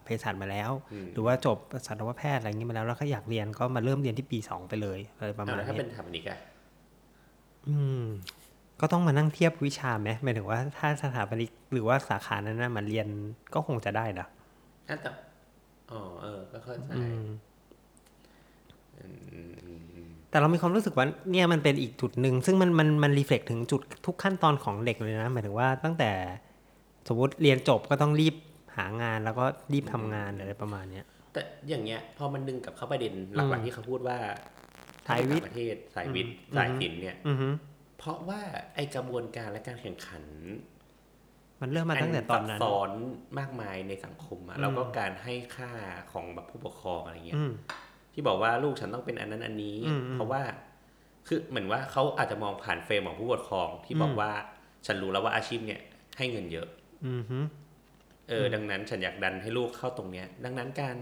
เภสัชมาแล้วอืมหรือว่าจบสัตวแพทย์อะไรเงี้ยมาแล้วแล้วก็อยากเรียนก็มาเริ่มเรียนที่ปีสองไปเลยอะไรประมาเอาณแล้วถ้านี้เป็นสถาปนิกอะอืม ก็ต้องมานั่งเทียบวิชาไหมหมายถึงว่าถ้าสถาปนิกหรือว่าสาขานั้นนะมันเรียนก็คงจะได้นะอะแต่อ๋อเออ ก็เข้าใจอืมอืมอืมอืมอืมแต่เรามีความรู้สึกว่าเนี่ยมันเป็นอีกจุดหนึ่งซึ่งมันมันมันรีเฟล็กถึงจุดทุกขั้นตอนของเด็กเลยนะหมายถึงว่าตั้งแต่สมมติเรียนจบก็ต้องรีบ หางานแล้วก็รีบทำงานอะไรประมาณเนี้ยแต่อย่างเงี้ยพอมันดึงกลับเข้าประเด็นหลักๆที่เขาพูดว่าสายวิทย์ต่งประเทศสายวิทย์อืมสายศิลป์เนี่ยอือฮึเพราะว่าไอกระบวนการและการแข่งขัน มันเริ่มมาตั้งแต่ตอนนั้นซับซ้อนมากมายในสังคมอะอืมแล้วก็การให้ค่าของแบบผู้ปกครองอะไรเงี้ยอืมที่บอกว่าลูกฉันต้องเป็นอันนั้นอันนี้อืมอืมเพราะว่าคือเหมือนว่าเขาอาจจะมองผ่านเฟรมของผู้ปกครองที่บอกอืมว่าฉันรู้แล้วว่าอาชีพเนี่ยให้เงินเยอะอือฮึ เออดังนั้นฉันอยากดันให้ลูกเข้าตรงเนี้ย ดังนั้นการ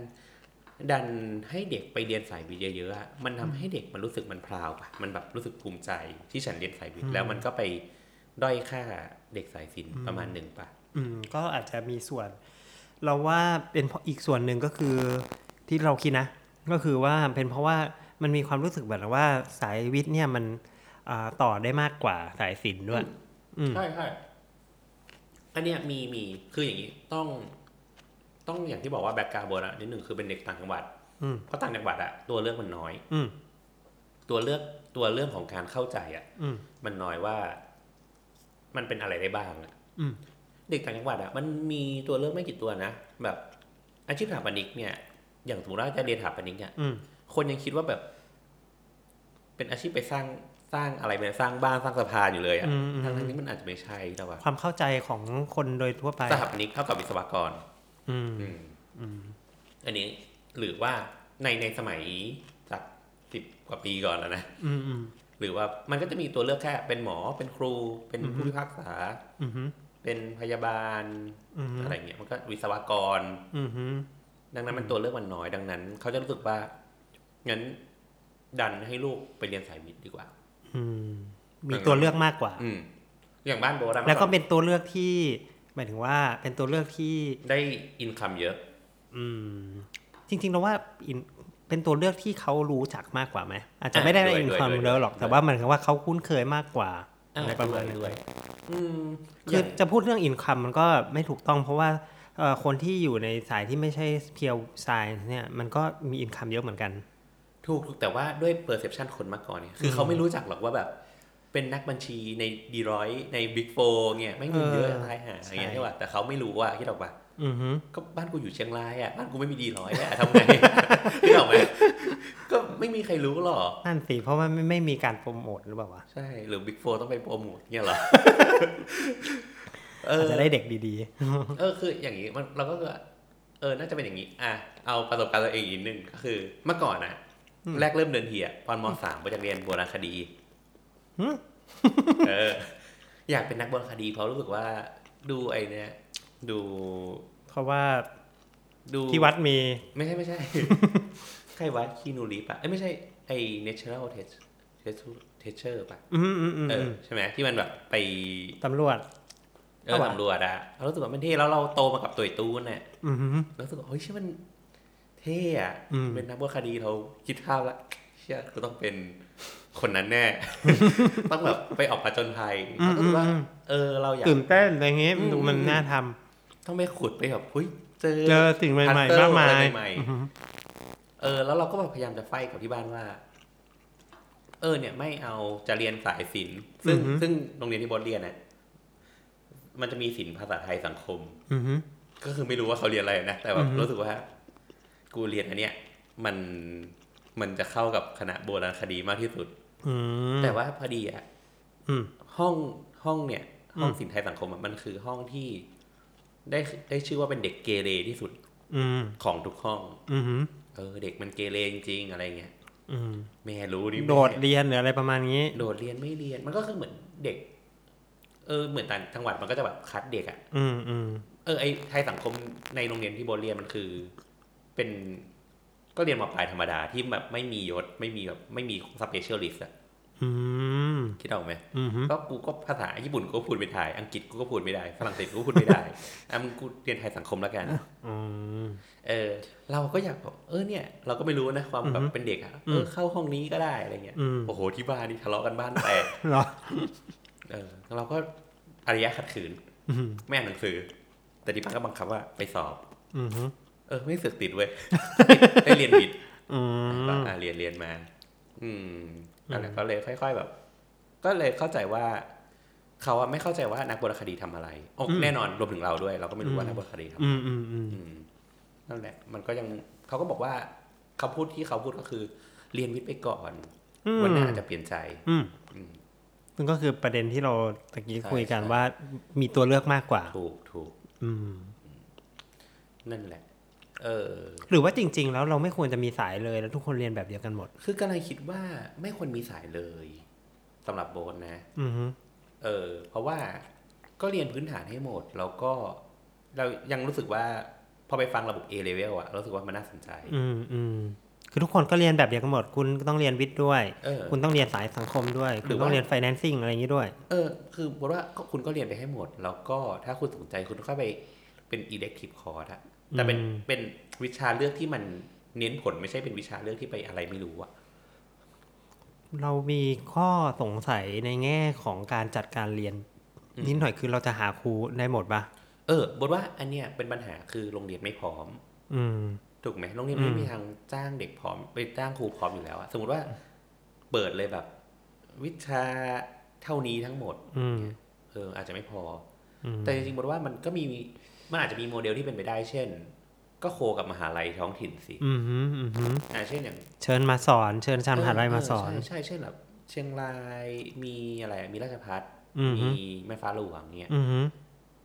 ดันให้เด็กไปเรียนสายวิทย์เยอะๆอะมันทำให้เด็กมันรู้สึกมันพราวปะมันแบบรู้สึกภูมิใจที่ฉันเรียนสายวิทย์แล้วมันก็ไปด้อยค่าเด็กสายศิลป์ประมาณหนึ่งปะอืมก็อาจจะมีส่วน เราว่าเป็นเพราะอีกส่วนหนึ่งก็คือที่เราคิดนะ ก็คือว่าเป็นเพราะว่ามันมีความรู้สึกแบบว่าสายวิทย์เนี่ยมันอ่าต่อได้มากกว่าสายศิลป์ด้วยอืมใช่ใช่ อันเนี้ยมีมีคืออย่างนี้ต้อง ต้องอย่างที่บอกว่าแบ็กกราวด์อะนิดหนึ่งคือเป็นเด็กต่างจังหวัดอืมเพราะต่างจังหวัดอะตัวเลือกมันน้อย อืมตัวเลือกตัวเรื่องของการเข้าใจอะอืมมันน้อยว่า มันเป็นอะไรได้บ้างอะอืมเด็กต่างจังหวัดอะมันมีตัวเลือกไม่กี่ตัวนะแบบอาชีพสถาปนิกเนี่ย อย่างสมมติว่าจะเรียนถาปนิกเนี่ยอืมคนยังคิดว่าแบบ เป็นอาชีพไปสร้าง สร้างอะไรไปสร้างบ้านสร้างสะพานอยู่เลยอะอืมอืมทั้งๆที่มันอาจจะไม่ใช่แต่ว่าความเข้าใจของคนโดยทั่วไปสถาปนิกเท่ากับวิศวกร อืมอืมอืมอันนี้หรือว่าในในสมัยจากสิบกว่าปีก่อนแล้วนะอืมอืมหรือว่ามันก็จะมีตัวเลือกแค่ เป็นหมอเป็นครู เป็นผู้พิพากษาอืมเป็นพยาบาลอืมอะไรเงี้ยมันก็วิศวกรอืมดังนั้นมันตัวเลือกมันน้อยดังนั้น เขาจะรู้สึกว่างั้นดันให้ลูกไปเรียนสายวิทย์ดีกว่าอื มมีตัวเลือกมากกว่าอืมอย่างบ้านโบราณแล้วก็เป็นตัวเลือกที่หมายถึงว่าเป็นตัวเลือกที่ได้อินคัมเยอะ อืม จริงๆเราว่าอินเป็นตัวเลือกที่เขารู้จักมากกว่าไหมอาจจะไม่ได้ด้วยอินด้วยความด้วยเยอะหรอกด้วยแต่ว่ามันคือว่าเขาคุ้นเคยมากกว่าอ่าอะไรประมาณด้วยนั้นด้วยอืมคือจะพูดเรื่อง income มันก็ไม่ถูกต้องเพราะว่าเอ่อคนที่อยู่ในสายที่ไม่ใช่ pure science เนี่ยมันก็มี income เยอะเหมือนกัน ถูกถูกแต่ว่าด้วยเ e อร์เซพชันคนมาก่อนเนี่ยคือเขาไม่รู้จักหรอกว่าแบบ เป็นนักบัญชีในดีร้อยใน Big Four เนี่ยไม่เงินเยอะเออตายหาอย่างเงี้ยใช่ใช่ป่ะแต่เขาไม่รู้ว่าคิดออกป่ะอือฮึก็บ้านกูอยู่เชียงรายอะบ้านกูไม่มี Deloitte อะทำไงคิดออกไหมก็ไม่มีใครรู้หรอกนั่นสิเพราะว่าไม่ไม่มีการโปรโมทหรือเปล่าวะใช่หรือ Big Four ต้องไปโปรโมทเนี่ยเหรอเอออาจจะได้เด็กดีเออคืออย่างนี้มันเราก็เออน่าจะเป็นอย่างนี้ อะเอาประสบการณ์ตัวเองอีกนิดนึงก็คือเมื่อก่อนนะ แรกเริ่มเดิมทีอะตอนมสามอยากเรียนโบราณคดีหึเออ อยากเป็นนักโบราณคดีเพราะรู้สึกว่าดูไอเนี้ยดูๆเพราะว่าดูที่วัดมี ไม่ใช่ไม่ใช่ใครวัดคีนูรีปะเอ้ยไม่ใช่ไอ natural test teacher ปะอืมอืมอืมเออใช่ไหมที่มันแบบไปตำรวจเออเอาวะสำรวจอะเรารู้สึกว่ามันเท่แล้วเราโตมากับตัวตูนเนี่ยอืมฮึรู้สึกว่าเฮ้ยชื่อมัน เท่อะอืมเป็นนักบวคดีเราคิดภาพละเชื่อกูต้องเป็นคนนั้นแน่ ต้องแบบไปออกผจญภัยเราก็รู้สึกว่า เออเราอยากตื่นเต้นอะไรเงี้ยอืมดูมันอืมน่าทต้องไปขุดไปแบบเฮ้ยเจอำเจอสิ่งใหม่ฮันๆเตอร์มากมายอะไรใหม่ๆอือฮึเออ แล้วเราก็แบบพยายามจะไฟกับที่บ้านว่า เออ เนี่ยไม่เอาจะเรียนสายศิลป์ซึ่งซึ่งโรงเรียนที่บอสเรียนเนี่ยมันจะมีศิลป์ภาษาไทยสังคมอือฮึก็คือไม่รู้ว่าเขาเรียนอะไรนะแต่แบบอือฮึรู้สึกว่า กูเรียนอันเนี้ยมันมันจะเข้ากับคณะโบราณคดีมากที่สุดอืมแต่ว่าพอดีอะอืมห้องห้องเนี่ย ห้องอืมศิลป์ไทยสังคมอะมันคือห้องที่ได้ได้ชื่อว่าเป็นเด็กเกเรที่สุดอืมของทุกห้องอืมฮึเออ เด็กมันเกเรจริงๆอะไรเงี้ยอืมแม่รู้ดิโดดแม่เรียนหรืออะไรประมาณนี้ โดดเรียนไม่เรียน มันก็คือเหมือนเด็ก เออเหมือนต่างจังหวัดมันก็จะแบบคัดเด็กอะอืมอืมเออไอไทยสังคมในโรงเรียนที่โบทเรียนมันคือ เป็นก็เรียนมปลายธรรมดาที่แบบไม่มียศไม่มีแบบไม่มีspecialist อะอืมคิดออกไหมอืมฮึก็กูก็ภาษาญี่ปุ่นกูก็พูดไม่ได้ อังกฤษกูก็พูดไม่ได้ ฝรั่งเศสกูก็พูดไม่ได้อะมึงกูเรียนไทยสังคมแล้วกันอืมเออ เราก็อยากบอกเออเนี่ย เราก็ไม่รู้นะความแบอืบอฮึเป็นเด็กอะอืเอมอเข้าห้องนี้ก็ได้อะไรเงี้ยอืมโอ้โหที่บ้านนี่ทะเลาะกันบ้านแตกเหรอเออเราก็อารยะขัดขืนอืมไม่อ่านหนังสือ แต่ที่บ้านก็บังคับว่าไปสอบ อืมฮึ เออไม่เสือกติดเว้ยได้เรียนวิทย์อืก็มอะเรียนเรียนมา อืมนั่นแหละก็เลยค่อย ๆแบบ ก็เลยเข้าใจว่าเขาอะไม่เข้าใจว่านักโบราณคดีทำอะไรโอ้แน่นอนรวมถึงเราด้วย เราก็ไม่รู้ว่านักโบราณคดีทำอืมอืมอืมอืมนั่นแหละ มันก็ยังเขาก็บอกว่าคำพูดที่เขาพูดก็คือ เรียนวิทย์ไปก่อนอืมวันหน้าจะเปลี่ยนใจ อืมอืมซึ่งก็คือประเด็นที่เราตะกี้ใช่คุยกันใช่ว่ามีตัวเลือกมากกว่า ถูกถูกอืมนั่นแหละ เออ หรือว่าจริง ๆ แล้วเราไม่ควรจะมีสายเลยแล้วทุกคนเรียนแบบเดียวกันหมด คือกำลังคิดว่าไม่ควรมีสายเลยสำหรับโบนนะ อือฮึเออ เพราะว่าก็เรียนพื้นฐานให้หมด แล้วก็เรายังรู้สึกว่าพอไปฟังระบบ A level อะรู้สึกว่ามันน่าสนใจ อืมอืมคือทุกคนก็เรียนแบบเดียวกันหมด คุณก็ต้องเรียนวิทย์ด้วย เออ คุณต้องเรียนสายสังคมด้วยหคุรืณอต้องว่าเรียน financing อะไรอย่างนี้ด้วย เออ คือบอกว่าก็คุณก็เรียนไปให้หมด แล้วก็ถ้าคุณสนใจคุณก็ไปเป็น elective course อะ แต่เป็นอืมเป็นวิชาเลือกที่มันเน้นผลไม่ใช่เป็นวิชาเลือกที่ไปอะไรไม่รู้อะเรามีข้อสงสัยในแง่ของการจัดการเรียน นิดหน่อยคือเราจะหาครูได้หมดปะเออบทว่าอันเนี้ยเป็นปัญหาคือโรงเรียนไม่พร้อม อืมถูกไหมโรงเรียนอืมไม่มีทางจ้างเด็กพร้อม ไปจ้างครูพร้อมอยู่แล้วอะสมมติว่าเปิดเลยแบบ วิชาเท่านี้ทั้งหมด อืมเอออาจจะไม่พออืมแต่จริงๆบทว่ามันก็มี มันอาจจะมีโมเดลที่เป็นไปได้เช่น ก็โคกับมหาลัยท้องถิ่นสิอืมฮึอืมฮึอ่าเช่นอย่าง เชิญมาสอนเชิญชาวมหาลัยมาสอน ใช่ใช่เช่นแบบเชียงรายมีอะไรมีราชพัฒอือฮึมีแม่ฟ้าหลวงเนี่ยอืมฮึ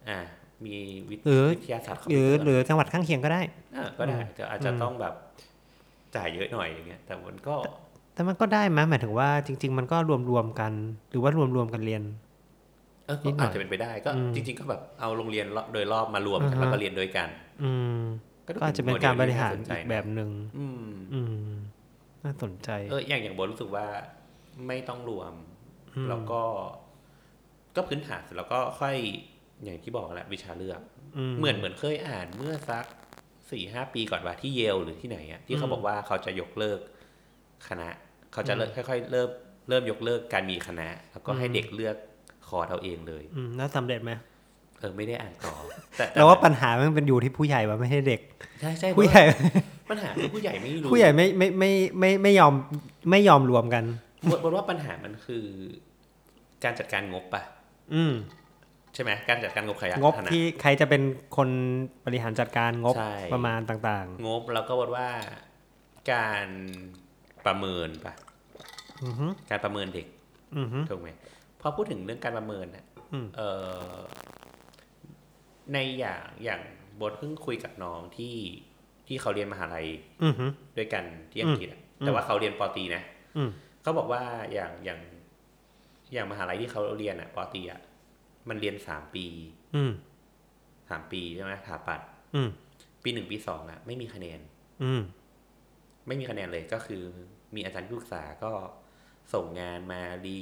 อ่ามีวิทหรือวิทยาศาสตร์คอมหพิรืวอเตอร์หรือจังหวัดข้างเคียงก็ได้อ่าก็ได้แต่อาจจะอืมต้องแบบจ่ายเยอะหน่อยอย่างเงี้ย แต่มันก็ แต่มันก็ได้ไหมหมายถึงว่าจริง ๆ มันก็รวมๆกัน หรือว่ารวมๆกันเรียนเออนิ ก็ดหน่อยอาจจะเป็นไปได้ก็อืมจริง ๆ ก็แบบเอาโรงเรียนโดยรอบมารวมกันอ่าฮะแล้วก็เรียนด้วยกันอืมดูก็อาจจะเป็นการบริหารโมเดลที่น่สนใจอีกนะแบบหนึ่งอืมอืมน่าสนใจ เอออย่างอย่างโบทรู้สึกว่าไม่ต้องรวมอืมแล้วก็ ก็พื้นฐานเสร็จแล้วก็ค่อยอย่างที่บอกแหละวิชาเลือกเหมือนเหมือนเคยอ่านเมื่อสักสี่ห้าปีก่อนว่าที่เยลหรือที่ไหนอะที่เขาบอกว่าเขาจะยกเลิกคณะ เขาจะเลิกค่อย ๆ เริ่มเริ่มยกเลิกการมีคณะ แล้วก็ให้เด็กเลือก คอร์สเอาเองเลยอืมแล้วสำเร็จไหมเออไม่ได้อ่านต่อแต่แต่เราว่าปัญหามันเป็นอยู่ที่ผู้ใหญ่ว่าไม่ใช่เด็กใช่ใช่ผู้ใหญ่ปัญหาคือผู้ใหญ่ไม่รู้ผู้ใหญ่ไม่ไม่ไม่ไม่ไม่ยอมไม่ยอมรวมกันบทบทว่าปัญหามันคือ การจัดการงบปะอืมใช่ไหมการจัดการงบขยะงบฐานะที่ใครจะเป็นคนบริหารจัดการงบใช่ประมาณต่างงบแล้วก็บทว่าการประเมินปะๆอือฮึการประเมินเด็กอือฮึถูกไหม พอพูดถึงเรื่องการประเมินน่ะอืมเออในอย่างอย่างบทเพิ่งคุยกับน้องที่ที่เขาเรียนมหาลัยอือฮึด้วยกันที่อังกฤษอะแต่ว่าเขาเรียนปอตรีนะอืมเขาบอกว่าอย่างอย่างอย่างมหาลัยที่เขาเรียนอะปอตรีอะมันเรียนสามปีอืมสามปีใช่ไหมถาปัดอืมปีหนึ่งปีสองอะไม่มีคะแนน อืมไม่มีคะแนนเลยก็คือ มีอาจารย์ที่ปรึกษาก็ส่งงานมาดี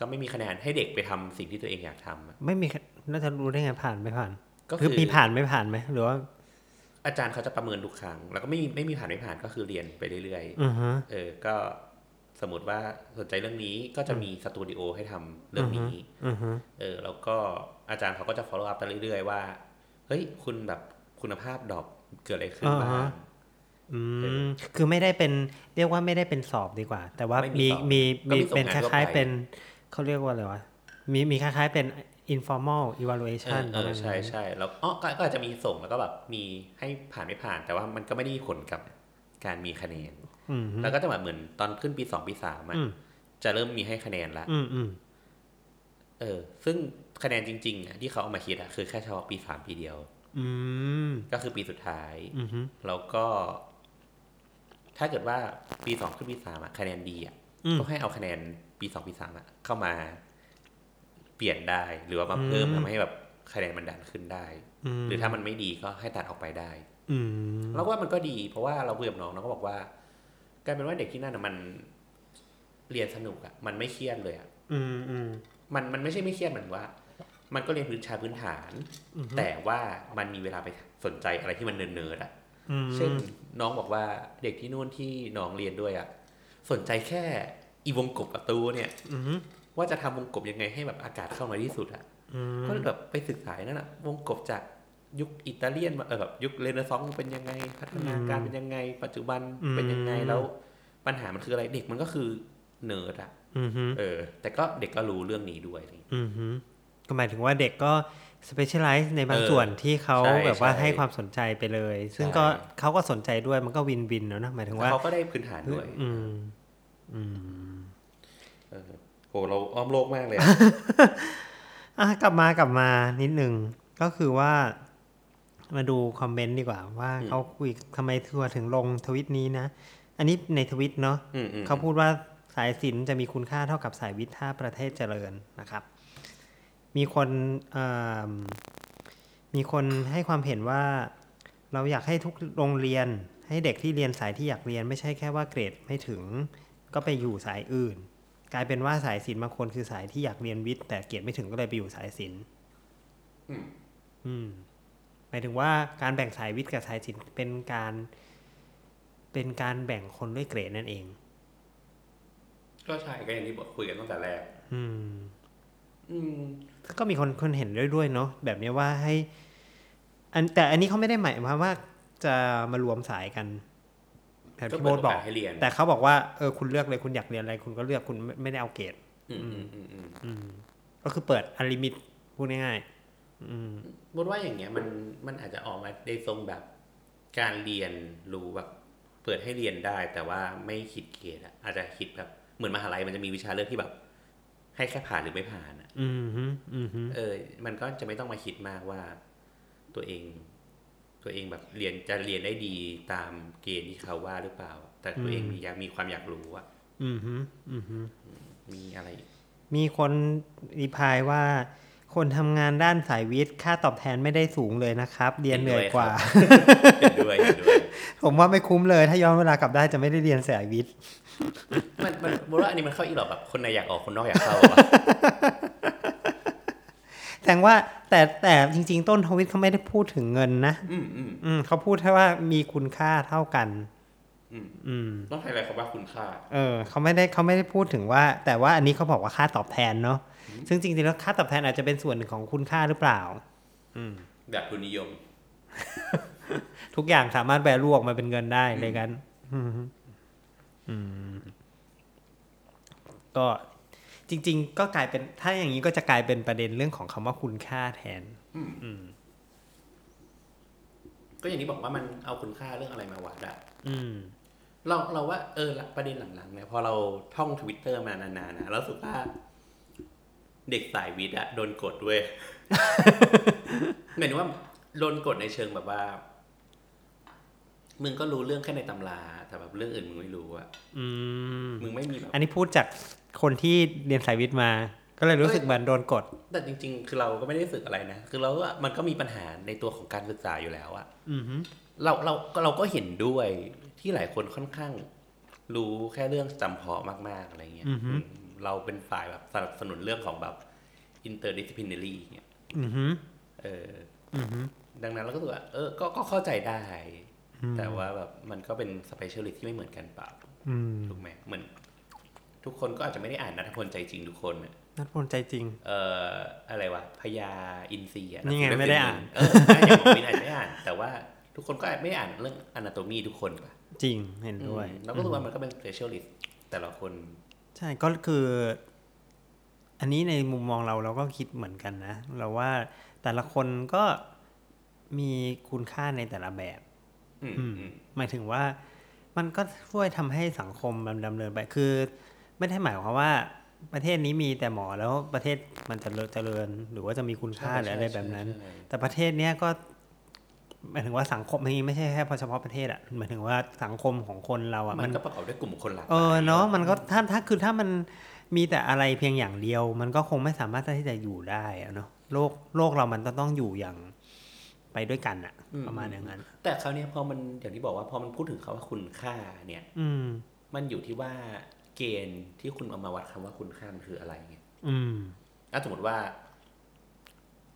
ก็ไม่มีคะแนนให้เด็กไปทำสิ่งที่ตัวเองอยากทำอะไม่มีน่าจะรู้ได้ไงผ่านไม่ผ่าน ก็คือคือมีผ่านไม่ผ่านไหมหรือว่า อาจารย์เขาจะประเมินทุกครั้ง แล้วก็ไม่มีไม่มีผ่านไม่ผ่านก็คือเรียนไปเรื่อยอือฮะๆเออ ก็สมมติว่าสนใจเรื่องนี้ก็จะมีสตูดิโอให้ทำเรื่องนี้อือฮะเออ แล้วก็อาจารย์เขาก็จะ follow up ไปเรื่อยๆ ว่า เฮ้ย คุณแบบคุณภาพดรอปเกิดอะไรขึ้นบ้างอืเอมอคือไม่ได้เป็นเรียกว่าไม่ได้เป็นสอบดีกว่า แต่ว่าไม่มีมีสอบมีก็มีส่งมีเป็นงานคทั่วล้ายไปๆเป็น เขาเรียกว่าอะไรวะ มีมีคล้ายๆเป็น informal เอ evaluation อเออใช่ใช่แล้วอ๋อก็ก็อาจจะมีส่งแล้วก็แบบมีให้ผ่านไม่ผ่าน แต่ว่ามันก็ไม่ได้มีผลกับการมีคะแนนอืมแล้วก็จะแบบเหมือนตอนขึ้นปีสองปีสามอะอืมจะเริ่มมีให้คะแนนละอืมอืมเออ ซึ่งคะแนนจริงๆอะที่เขาเอามาคิดอะคือแค่เฉพาะปีสามปีเดียวอืมก็คือปีสุดท้ายอืมฮึแล้วก็ ถ้าเกิดว่าปีสองขึ้นปีสามอะคะแนนดีอะอืม ก็ให้เอาคะแนนปีสองปีสามอะเข้ามาเปลี่ยนได้ หรือว่ามาเพิ่มอืมทำให้แบบคะแนนมันดันขึ้นได้มหรือถ้ามันไม่ดีก็ให้ตัดออกไปได้ อืมแล้วว่ามันก็ดี เพราะว่าเราคุยกับน้องน้องก็บอกว่ากลายเป็นว่าเด็กที่นั่นอะมันเรียนสนุกอะมันไม่เครียดเลยอะอืมอืมมันมันไม่ใช่ไม่เครียดเหมือนว่า มันก็เรียนพื้นชาพื้นฐานอือฮึแต่ว่ามันมีเวลาไปสนใจอะไรที่มันเนิร์ดๆอะอืมเช่นน้องบอกว่าเด็กที่นู่นที่น้องเรียนด้วยอะ สนใจแค่อีวงกบประตูเนี่ยอืมฮึว่าจะทำวงกบยังไงให้แบบอากาศเข้ามาที่สุดอะอืมก็เลยแบบไปศึกษานั่นอะวงกบจากยุคอิตาเลียนมาเออแบบยุคเรเนซองส์เป็นยังไง พัฒนาการเป็นยังไง ปัจจุบันเป็นยังไงแล้ว ปัญหามันคืออะไรเด็กมันก็คือเนิร์ดอะอืมฮึเออ แต่ก็เด็กก็รู้เรื่องนี้ด้วยอะไรอย่างเงี้ยอืมฮึก็หมายถึงว่าเด็กก็ specialize ในบางเออส่วนที่เขาใช่แบบว่าใช่ให้ความสนใจไปเลย ซึ่งใช่ก็เขาก็สนใจด้วยมันก็ win-win แล้วนะหมายถึงแต่ว่าเขาก็ได้พื้นฐานด้วย อืม อืมเออโหเราอ้อมโลกมากเลยอะอะกลับมากลับมานิดหนึ่งก็คือว่า มาดูคอมเมนต์ดีกว่า ว่าอืมเขาคุยทำไมทัวถึงลงทวิตนี้นะ อันนี้ในทวิตเนาะอืมอืมเขาพูดว่าสายศิลป์จะมีคุณค่าเท่ากับสายวิทย์ถ้าประเทศเจริญนะครับ มีคนเอิ่มมีคนให้ความเห็นว่า เราอยากให้ทุกโรงเรียน ให้เด็กที่เรียนสายที่อยากเรียน ไม่ใช่แค่ว่าเกรดไม่ถึง ก็ไปอยู่สายอื่น กลายเป็นว่าสายศิลป์บางคนคือสายที่อยากเรียนวิทย์แต่เกรดไม่ถึงก็เลยไปอยู่สายศิลป์อืมอืมหมายถึงว่าการแบ่งสายวิทย์กับสายศิลป์เป็นการเป็นการแบ่งคนด้วยเกรดนั่นเอง ก็ใช่ก็อย่างที่บอกคุยกันตั้งแต่แรก อืมอืม ก็มีคนคนเห็นด้วยด้วยเนาะแบบเนี้ยว่าให้ อันแต่อันนี้เขาไม่ได้หมายความว่าจะมารวมสายกันแบบก็ที่เปิโบ๊ดทโอบอกกาสให้เรียนแต่เขาบอกว่าเออคุณเลือกเลยคุณอยากเรียนอะไร คุณก็เลือกคุณไม่ไม่ได้เอาเกรดอืมอืมอืมอืมอืมก็คือเปิด unlimit พูดง่ายๆอืมบทว่าอย่างเงี้ย มันมันอาจจะออกมาในทรงแบบการเรียนรู้แบบเปิดให้เรียนได้ แต่ว่าไม่คิดเกรดอะอาจจะคิดแบบเหมือนมหาลัยมันจะมีวิชาเลือกที่แบบ ให้แค่ผ่านหรือไม่ผ่านอะอืมฮึอืมฮึเออ มันก็จะไม่ต้องมาคิดมากว่า ตัวเอง ตัวเองแบบเรียนจะเรียนได้ดีตามเกณฑ์ที่เขาว่าหรือเปล่า แต่ตัวเองมีอยากมีความอยากรู้อะอืมฮึอืมฮึมีอะไรอีกมีคนรีพลายว่า คนทำงานด้านสายวิทย์ ค่าตอบแทนไม่ได้สูงเลยนะครับ เรียนเหนื่อยกว่าเห็นด้วยเห็นด้วยผมว่าไม่คุ้มเลย ถ้าย้อนเวลากลับได้จะไม่ได้เรียนสายวิทย์ มันมันบอกว่าอันนี้มันเข้าอีหรอกแบบคนในอยากออกคนนอกอยากเข้าอะแสดงว่าแต่แต่จริง ๆ ต้นทวิตเขาไม่ได้พูดถึงเงินนะอืมอืมอืมเขาพูดแค่ว่ามีคุณค่าเท่ากัน อืมอืมต้องใช้อะไรคำว่าคุณค่า เออเขาไม่ได้เขาไม่ได้พูดถึงว่า แต่ว่าอันนี้เขาบอกว่าค่าตอบแทนเนาะซึ่งจริงๆแล้วค่าตอบแทนอาจจะเป็นส่วนหนึ่งของคุณค่าหรือเปล่า อืม แบบทุนนิยม ทุกอย่างสามารถแปลรูปออกมาเป็นเงินได้เลยกันอืมอืม ก็จริง ๆ ก็กลายเป็นถ้าอย่างนี้ก็จะกลายเป็นประเด็นเรื่องของคำว่าคุณค่าแทนอืมก็อย่างที่บอกว่ามันเอาคุณค่าเรื่องอะไรมาวัดอะอืมเราเราว่าเออประเด็นหลังๆเนี่ยพอเราท่องทวิตเตอร์มานานๆนะแล้วรู้สึกว่าเด็กสายวิทย์อะโดนกดด้วยหมายถึงว่าโดนกดในเชิงแบบว่า มึงก็รู้เรื่องแค่ในตำรา แต่แบบเรื่องอื่นมึงไม่รู้อะอืมมึงไม่มีแบบอันนี้พูดจากคนที่เรียนสายวิทย์มา ก็เลยรู้สึกเหมือนโดนกด แต่จริง ๆ คือเราก็ไม่ได้รู้สึกอะไรนะ คือเราก็มันก็มีปัญหาในตัวของการศึกษาอยู่แล้วอะอืมฮึเราเราเราก็เห็นด้วยที่หลายคนค่อนข้าง รู้แค่เรื่องจำเพาะมาก ๆ อะไรเงี้ยอืมเราเป็นฝ่ายแบบสนับสนุนเรื่องของแบบ interdisciplinary เงี้ยอืมฮึเอออืมฮึดังนั้นเราก็รู้สึกว่าเออก็ก็เข้าใจได้ แต่ว่าแบบมันก็เป็น specialist ที่ไม่เหมือนกันเปล่าอืมถูกไหมเหมือนทุกคนก็อาจจะไม่ได้อ่านนัทพลใจจริงทุกคนน่ะนัดพลใจจริง เอ่ออะไรวะพญาอินทรีย์อะนี่ไงไม่ได้อ่าน เออใช่อย่างของวินอาจจะไม่อ่าน แต่ว่าทุกคนก็ไม่ได้อ่านเรื่อง anatomy ทุกคนป่ะจริงเห็นด้วยอืมเราก็รู้สึกว่ามันก็เป็น specialist แต่ละคน ใช่ก็คือ อันนี้ในมุมมองเราเราก็คิดเหมือนกันนะ เราว่าแต่ละคนก็มีคุณค่าในแต่ละแบบอืมอืมอืม หมายถึงว่ามันก็ช่วยทำให้สังคมมันดำเนินไป คือ ไม่ได้หมายความว่าประเทศนี้มีแต่หมอแล้วประเทศมันจะเจริญ หรือว่าจะมีคุณค่าหรืออะไรแบบนั้นใช่แต่ประเทศเนี้ยก็หมายถึงว่าสังคมนี้ไม่ใช่แค่เฉพาะประเทศอะหมายถึงว่าสังคมของคนเราอะมัมันนก็ประกอบด้วยกลุ่มคนหลากหเอลายอเนาะมันก็ถ้าถ้าคือถ้ามันมีแต่อะไรเพียงอย่างเดียว มันก็คงไม่สามารถที่จะอยู่ได้อะเนาะโลกโลกเรามันจะต้องอยู่อย่าง ไปด้วยกันอะประมาณอย่างนั้น แต่คราวเนี้ยพอมันอย่างที่บอกว่าพอมันพูดถึงคำว่าคุณค่าเนี่ย อืมมันอยู่ที่ว่าเกณฑ์ที่คุณเอามาวัดคำว่าคุณค่ามันคืออะไรไงอืมถ้าสมมติว่า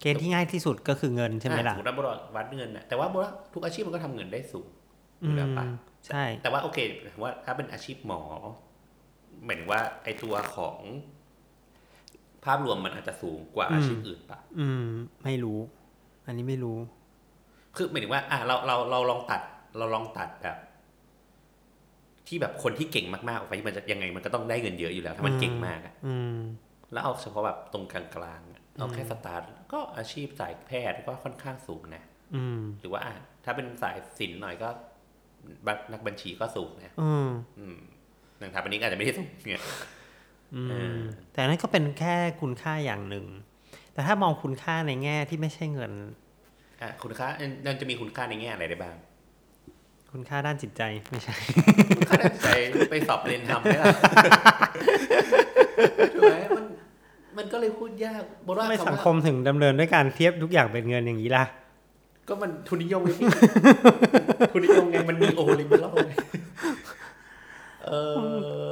เกณฑ์ที่ง่ายที่สุดก็คือเงินใช่ไหมอะล่ะสมมติว่าบอกว่าวัดเงินนะแต่ว่าบอกว่าทุกอาชีพมันก็ทำเงินได้สูงออืยู่มแล้วปะใช่ แต่ว่าโอเคถือว่าถ้าเป็นอาชีพหมอหมายถึงว่า ไอตัวของภาพรวมมันอาจจะสูงกว่าอาชีพอื่นปะอืม ไม่รู้ อันนี้ไม่รู้ คือหมายถึงว่าอะเราเราเราลองตัด เราลองตัดแบบ ที่แบบคนที่เก่งมากๆออกไปมันจะยังไงมันก็ต้องได้เงินเยอะอยู่แล้ว ถ้ามันเก่งมากอะอืมแล้วเอาเฉพาะแบบตรงกลางๆอะเอาแค่สตาร์ทก็อาชีพสายแพทย์ก็ค่อนข้างสูงนะอืมหรือว่าอะถ้าเป็นสายศิลป์หน่อยก็บันักบัญชีก็สูงนะอืมอืมนักทาปนิกอาจจะไม่ได้สูงเนี่ยอืเอมอแต่นั่นก็เป็นแค่คุณค่าอย่างหนึ่ง แต่ถ้ามองคุณค่าในแง่ที่ไม่ใช่เงิน อะคุณค่ามันจะมีคุณค่าในแง่อะไรได้บ้าง คุณค่าด้านจิตใจไม่ใช่คุณค่าด้านใจไปสอบเรียนทำไหมล่ะถูกไหมมันมันก็เลยพูดยากบอกว่าไม่คำสังว่าคมถึงดำเนินด้วยการเทียบทุกอย่างเป็นเงินอย่างนี้ล่ะ ก็มันทุนนิยมไงพี่ทุนนิยมไงมันมีโอลิมปิกไงเอ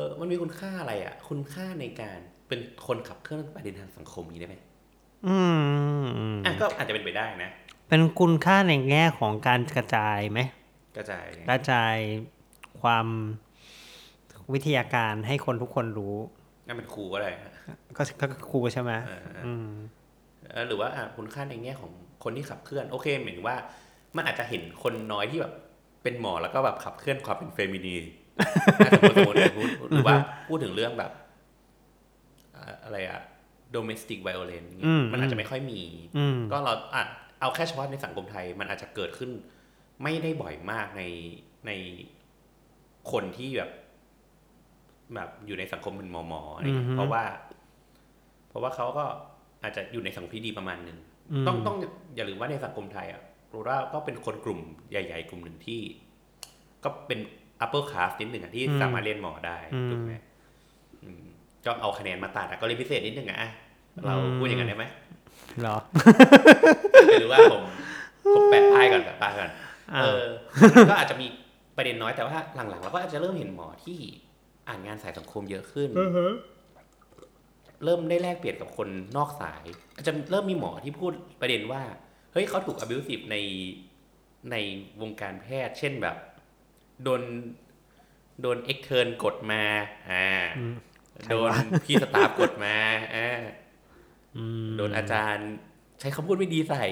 อมันมีคุณค่าอะไรอะ คุณค่าในการเป็นคนขับเคลื่อนประเด็นทางสังคมนี้ได้ไหมอืมอะก็อาจจะเป็นไปได้นะ เป็นคุณค่าในแง่ของการกระจายไหมกระจายกระจายความวิทยาการให้คนทุกคนรู้นั่นเป็นครูก็ได้นะก็ก็ครูใช่ไหมเอออืมเออหรือว่าอะคุณค่าในแง่ของคนที่ขับเคลื่อน โอเคหมายถึงว่า มันอาจจะเห็นคนน้อยที่แบบเป็นหมอแล้วก็แบบขับเคลื่อนความเป็นเฟมินีนอะสมมติสมมติพูดหรือว่าพูดถึงเรื่องแบบอะอะไรอะ domestic violence อย่างเงี้ยมันอาจจะไม่ค่อยมีอืมก็เราอะ เอาแค่เฉพาะในสังคมไทย มันอาจจะเกิดขึ้น ไม่ได้บ่อยมากในในคนที่แบบ แบบอยู่ในสังคมเป็นหมอหมออะไรเงี้ยเพราะว่า เพราะว่าเขาก็อาจจะอยู่ในสังคมที่ดีประมาณหนึ่งต้องต้องอย่าลืมว่าในสังคมไทยอะโรราก็เป็นคนกลุ่มใหญ่ ๆ กลุ่มหนึ่งที่ ก็เป็น upper class นิดหนึ่งอะที่สามารถเรียนหมอได้ถูกไหมก็เอาคะแนนมาตัดก็เลยพิเศษนิดหนึ่งอะเราพูดอย่างนั้นได้ไหม หรอหรือว่าผมผมแปะป้ายก่อนแปะป้ายก่อนเออก็อาจจะมีประเด็นน้อยแต่ว่าหลังๆเราก็อาจจะเริ่มเห็นหมอที่อ่านงานสายสังคมเยอะขึ้นเริ่มได้แลกเปลี่ยนกับคนนอกสายอาจจะเริ่มมีหมอที่พูดประเด็นว่า เฮ้ยเขาถูก abusive ในในวงการแพทย์ เช่นแบบ โดนโดนเอ็กเทิร์นกดมา อ่า โดนพี่สตาฟกดมา อ่า โดนอาจารย์ใช้คำพูดไม่ดีใส่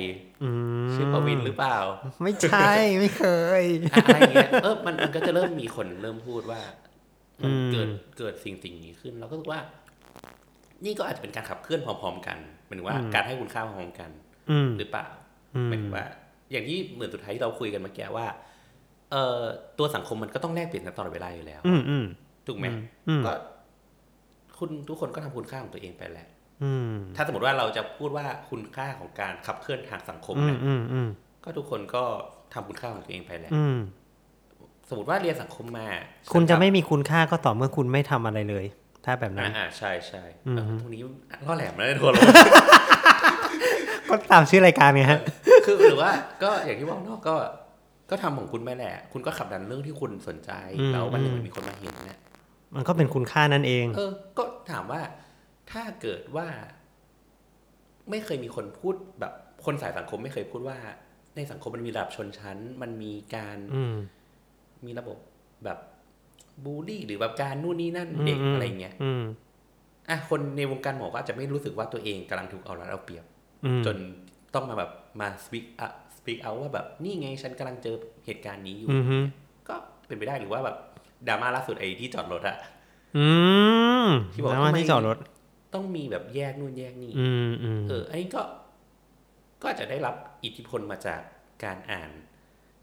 ชื่อปวินหรือเปล่า ไม่ใช่ไม่เคยอะไรเงี้ยเออมันมันก็จะเริ่มมีคนเริ่มพูดว่ามันเกิดเกิดสิ่งสิ่งนี้ขึ้นเราก็รู้ว่า นี่ก็อาจจะเป็นการขับเคลื่อนพร้อมๆกันหมายถึงว่าการให้คุณค่าพร้อมกันหรือเปล่าหมายถึงว่า อย่างที่เหมือนสุดท้ายที่เราคุยกันเมื่อกี้ว่า เอ่อตัวสังคมมันก็ต้องแลกเปลี่ยนกันตลอดเวลาอยู่แล้วถูกไหมก็คุณทุกคนก็ทำคุณค่าของตัวเองไปแหละ ถ้าสมมติว่าเราจะพูดว่าคุณค่าของการขับเคลื่อนทางสังคมเนี่ยก็ทุกคนก็ทำคุณค่าของตัวเองไปแหละสมมติว่าเรียนสังคมมา คุณจะไม่มีคุณค่าก็ต่อเมื่อคุณไม่ทำอะไรเลย ถ้าแบบนั้นอ่าใช่ใช่ตรงนี้ก็แหลมแล้วทัวร์ลงก็ตามชื่อรายการไงฮะคือหรือว่า ก็อย่างที่บอกเนาะก็ ก็ทำของคุณไปแหละ คุณก็ขับดันเรื่องที่คุณสนใจแล้ววันหนึ่งมันมีคนมาเห็นเนี่ยมันก็เป็นคุณค่านั่นเอง เออ ก็ถามว่า ถ้าเกิดว่า ไม่เคยมีคนพูดแบบคนสายสังคมไม่เคยพูดว่า ในสังคมมันมีระดับชนชั้น มันมีการมีระบบแบบบูลลี่หรือแบบการนู่นนี่นั่นเด็กอะไรเงี้ยอะคนในวงการหมอก็อาจจะไม่รู้สึกว่าตัวเองกำลังถูกเอารัดเอาเปรียบ จนต้องมาแบบมาสปีกอะสปีกเอาว่าแบบนี่ไงฉันกำลังเจอเหตุการณ์นี้อยู่ก็เป็นไปได้หรือว่าแบบดราม่าล่าสุดไอ้ที่จอดรถอะที่บอกว่าที่จอดรถ ต้องมีแบบแยกนู่นแยกนี่เออ อันนี้ก็ก็อาจจะได้รับอิทธิพลมาจากการอ่าน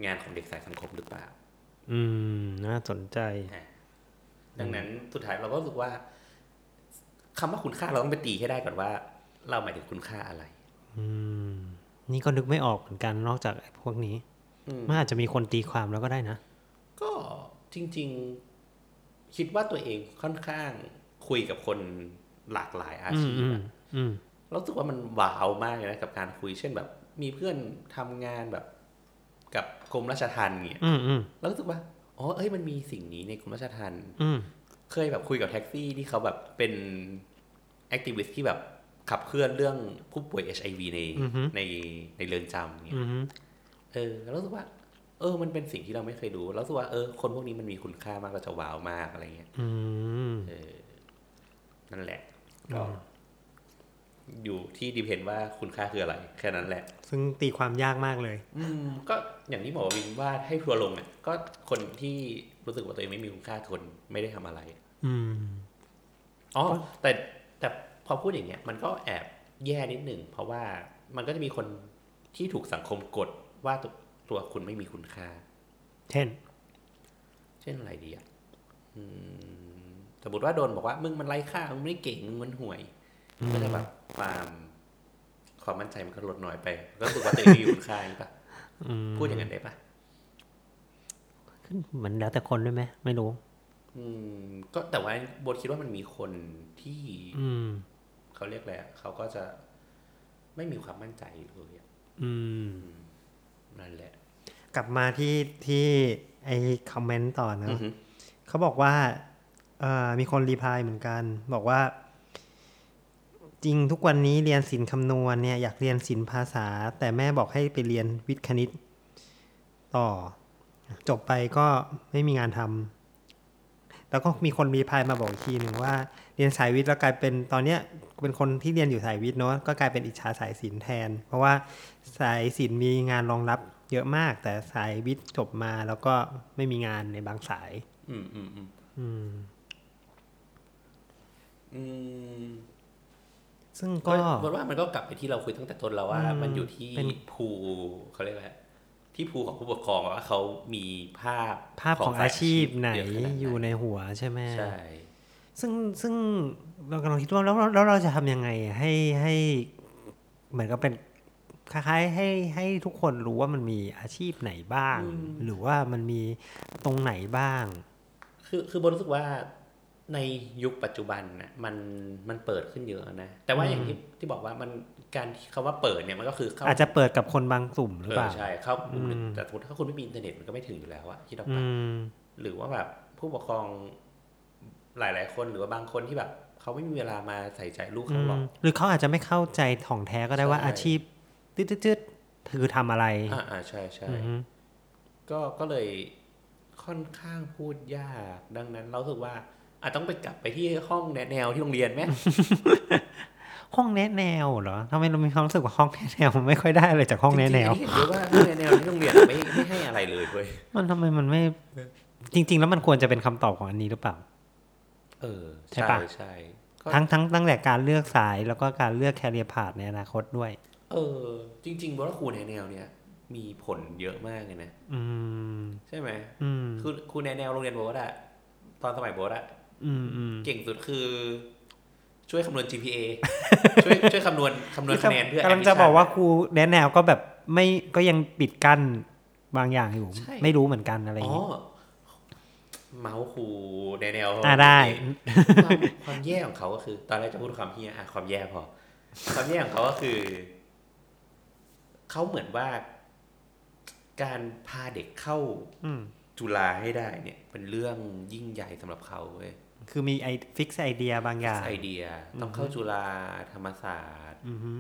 งานของเด็กสายสังคมหรือเปล่า อืม น่าสนใจ ดังนั้นสุดท้ายเราก็รู้สึกว่าคำว่าคุณค่าเราต้องไปตีให้ได้ก่อนว่า เราหมายถึงคุณค่าอะไร อืม นี่ก็นึกไม่ออกเหมือนกันนอกจากพวกนี้มันอาจจะมีคนตีความแล้วก็ได้นะ ก็จริง ๆ คิดว่าตัวเองค่อนข้างคุยกับคน หลากหลายอาชีพเราสึกว่ามันว้าวมากเลยนะกับการคุยเช่นแบบ มีเพื่อนทำงานแบบ กับกรมราชทัณฑ์เนี่ยเราสึกว่าอ๋อเอ้ยมันมีสิ่งนี้ในกรมราชทัณฑ์เคยแบบคุยกับแท็กซี่ที่เขาแบบเป็นแอคทิวิสต์ที่แบบขับเคลื่อนเรื่องผู้ป่วยเอชไอวีในในในเรือนจำเนี่ยเออแล้วรู้สึกว่า เออ มันเป็นสิ่งที่เราไม่เคยดูแล้วรู้สึกว่าเออคนพวกนี้มันมีคุณค่ามากเราจะว้าวมากอะไรเงี้ยเออนั่นแหละ ก็อยู่ที่ดีเพนว่าคุณค่าคืออะไร แค่นั้นแหละ ซึ่งตีความยากมากเลย อืมก็อย่างที่หมอวินว่าให้ทัวลงเนี่ยก็คนที่รู้สึกว่าตัวเองไม่มีคุณค่าคนไม่ได้ทำอะไร อืมอ๋อแต่แต่พอพูดอย่างเงี้ย มันก็แอบแย่นิดหนึ่งเพราะว่ามันก็จะมีคนที่ถูกสังคมกดว่าตัวตัวคุณไม่มีคุณค่า เช่น เช่นอะไรดีอะ สมมติว่าโดนบอกว่ามึงมันไร้ค่ามึงไม่เก่งมึงมันห่วยก็จะแบบความความมั่นใจมันก็ลดน้อยไป ก็รู้สึกว่าตัวเองมีคุณค่าหรือเปล่าพูดอย่างนั้นได้ปะเหมือนแล้วแต่คนด้วยไหมไม่รู้ อืม ก็แต่ว่าบทคิดว่ามันมีคนที่ อืมเขาเรียกอะไรเขาก็จะไม่มีความมั่นใจเลยอืมนั่นแหละ กลับมาที่ที่ไอคอมเมนต์ต่อนะเขาบอกว่า มีคนรีพายเหมือนกัน บอกว่า จริงทุกวันนี้เรียนศิลป์คำนวณเนี่ยอยากเรียนศิลป์ภาษา แต่แม่บอกให้ไปเรียนวิทย์คณิต ต่อ จบไปก็ไม่มีงานทำแล้วก็มีคนรีพายมาบอกทีหนึ่งว่า เรียนสายวิทย์แล้วกลายเป็นตอนเนี้ยเป็นคนที่เรียนอยู่สายวิทย์เนาะก็กลายเป็นอิจฉาสายศิลป์แทน เพราะว่าสายศิลป์มีงานรองรับเยอะมาก แต่สายวิทย์จบมาแล้วก็ไม่มีงานในบางสาย อืมอืมอืมอืม อืมซึ่งก็เพราะว่ามันก็กลับไปที่เราคุยตั้งแต่ต้นแล้วว่า มันอยู่ที่ภูเขาเรียกอะไรที่ภูของผู้ปกครองว่าเขามีภาพภาพของอาชีพไหนเยะขนาดอยู่ในหัวใช่ไหมใช่ซึ่งซึ่งเรากำลังคิดว่าแล้วแล้วแล้วเราจะทำยังไงให้ให้เหมือนกับเป็นคล้ายๆให้ให้ทุกคนรู้ว่ามันมีอาชีพไหนบ้าง หรือว่ามันมีตรงไหนบ้าง คือคือโบรู้สึกว่า ในยุคปัจจุบันน่ะมันมันเปิดขึ้นเยอะนะ แต่ว่าอย่างที่ที่บอกว่ามันการที่คำว่าเปิดเนี่ยมันก็คือเข้าอาจจะเปิดกับคนบางกลุ่มหรือเอเปอล่าใช่เข้ากลุ่มหนึ่งอืมแต่สมมติถ้าคุณไม่มีอินเทอร์เน็ตมันก็ไม่ถึงอยู่แล้วอะคิดออกอืปะมหรือว่าแบบผู้ปกครองหลาย ๆ คนหรือว่าบางคนที่แบบเขาไม่มีเวลามาใส่ใจลูกอืเขาหรอกมหรือเขาอาจจะไม่เข้าใจของแท้ก็ได้ว่าใช่อาชีพตืดๆๆคือทำอะไรอ่าอ่าใช่ใช่อือฮึก็ก็เลยค่อนข้างพูดยาก ดังนั้นเราสึกว่า อาจต้องไปกลับไปที่ห้องแนะแนวที่โรงเรียนไหมห้องแนะแนวเหรอทำไมเรามีความรู้สึกว่าห้องแนะแนวมันไม่ค่อยได้อะไรจากห้องแนะแนวจริงๆอัเห็นด้วยว่าห้องแนะแนวที่โรงเรียนไม่ไม่ให้อะไรเลยเว้ยมันทำไมมันไม่ จริง ๆ แล้วมันควรจะเป็นคำตอบของอันนี้หรือเปล่า เออ ใช่ใช่ปะใช่ก็ทั้งทั้งตั้งแต่การเลือกสายแล้วก็การเลือกแคเรียพาธในอนาคตด้วย เออ จริงๆว่าครูแนวแนวเนี่ย มีผลเยอะมากเลยนะ อืม ใช่ไหมอืมคือครูแนวแนวโรงเรียนโบสอะตอนสมัยโบสอะอืมอืม เก่งสุดคือ ช่วยคำนวณ GPA ช่วยช่วยคำนวณคำนวณคะแนนเพื่อกำลังจะ admission บอกว่าครูแนะแนวก็แบบไม่ก็ยังปิดกั้นบางอย่างอยู่ใช่ไม่รู้เหมือนกันอะไรอย่างงี้อ๋องี้เมาท์ครูแนะแนวอ่าได้ความความแย่ของเขาก็คือ ตอนแรกจะพูดความเหี้ยอะความแย่พอ ความแย่ของเขาก็คือ เขาเหมือนว่า การพาเด็กเข้าอืมจุฬาให้ได้เนี่ย เป็นเรื่องยิ่งใหญ่สำหรับเขาเว้ย คือมีไอ fix idea บางอย่างไอเดีย ต้องเข้าจุฬาธรรมศาสตร์อืมฮึ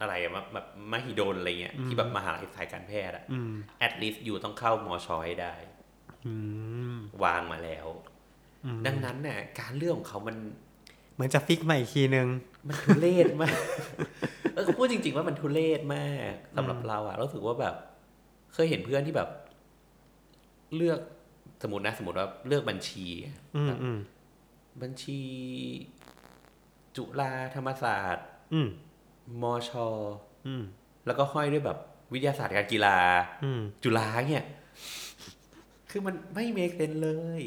อะไรอะแบบแบบมหิดลอะไรเงี้ยที่แบบมหาลัยสายการแพทย์อะอืม at least อยู่ต้องเข้ามอชอยได้อืมวางมาแล้วอืมดังนั้นเนี่ยการเลือกของเขามันเหมือนจะฟิกมาอีกทีนึง มันทุเรศมากเออพูดจริง ๆ ว่ามันทุเรศมากสำหรับเราอะเราถือว่าแบบ เคยเห็นเพื่อนที่แบบ เลือกสมมตินะสมมติว่าเลือกบัญชีอืมอืม บัญชี จุฬาธรรมศาสตร์ อืมมชอืมแล้วก็ห้อยด้วยแบบวิทยาศาสตร์การกีฬา อืมจุฬาเนี่ย คือมันไม่เมคเซนเลย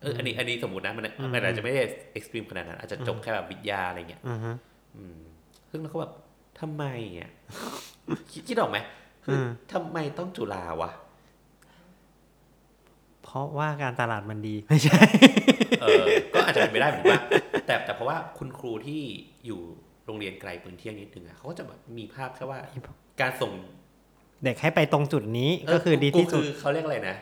เอออันนี้ อันนี้สมมตินะมันมันอาจจะไม่ได้เอ็กซ์ตรีมขนาดนั้น อาจจะจบแค่แบบวิทยาอะไรเงี้ยอืมฮึอืมซึ่งเราก็แบบทำไมอะคิดคิดออกไหมคืออทำไมต้องจุฬาวะ เพราะว่าการตลาดมันดี ไม่ใช่ เออก็อาจจะเป็นไปได้เหมือนว่าแต่แต่เพราะว่าคุณครูที่อยู่โรงเรียนไกลปืนเที่ยงนิดนึงอะเขาก็จะแบบมีภาพแค่ว่าการส่ง เด็กให้ไปตรงจุดนี้ก็คือดีที่สุดกูคือเขาเรียกอะไรนะ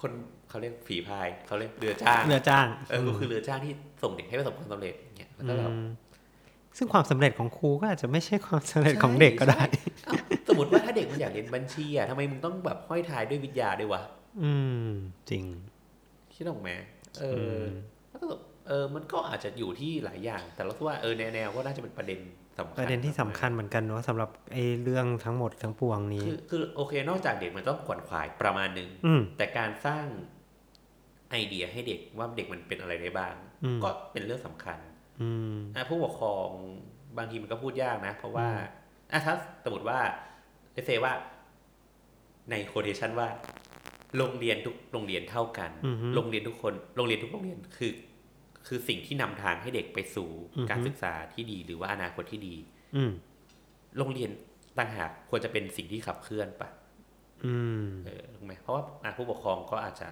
คนเขาเรียกฝีพายเขาเรียกเรือจ้างเรือจ้างเออกูคือเรือจ้างที่ส่งเด็กให้ประสบความสำเร็จอย่างเงี้ยแล้วก็แบบอืมซึ่งความสำเร็จของครูก็อาจจะไม่ใช่ความสำเร็จของเด็กก็ได้ใช่เอ้าสมมติว่าถ้าเด็กมันอยากเรียนบัญชีอะทำไมมึงต้องแบบห้อยทายด้วยวิทยาด้วยวะ อืม จริงคิดออกไหม เอออแล้วก็แบบเออมันก็อาจจะอยู่ที่หลายอย่าง แต่เราคิดว่าเออแนวๆก็น่าจะเป็นประเด็นสำคัญประเด็นที่สำคัญเหมือนกันเนาะสำหรับไอ้เรื่องทั้งหมดทั้งปวงนี้คือคือโอเค นอกจากเด็กมันต้องขวนขวายประมาณหนึ่งอืมแต่การสร้างไอเดียให้เด็กว่าเด็กมันเป็นอะไรได้บ้างอืมก็เป็นเรื่องสำคัญอืมอะผู้ปกครองบางทีมันก็พูดยากนะ เพราะว่าอะถ้าสมมติว่าเลเซว่าในโคเ t ชันว่า โรงเรียนทุกโรงเรียนเท่ากันอือฮึโรงเรียนทุกคน โรงเรียนทุกโรงเรียนคือ คือสิ่งที่นำทางให้เด็กไปสู่อือฮึการศึกษาที่ดีหรือว่าอนาคตที่ดี อืมโรงเรียนต่างหากควรจะเป็นสิ่งที่ขับเคลื่อนปะอืมเออถูกไหมเพราะว่าอะผู้ปกครองก็อาจจะ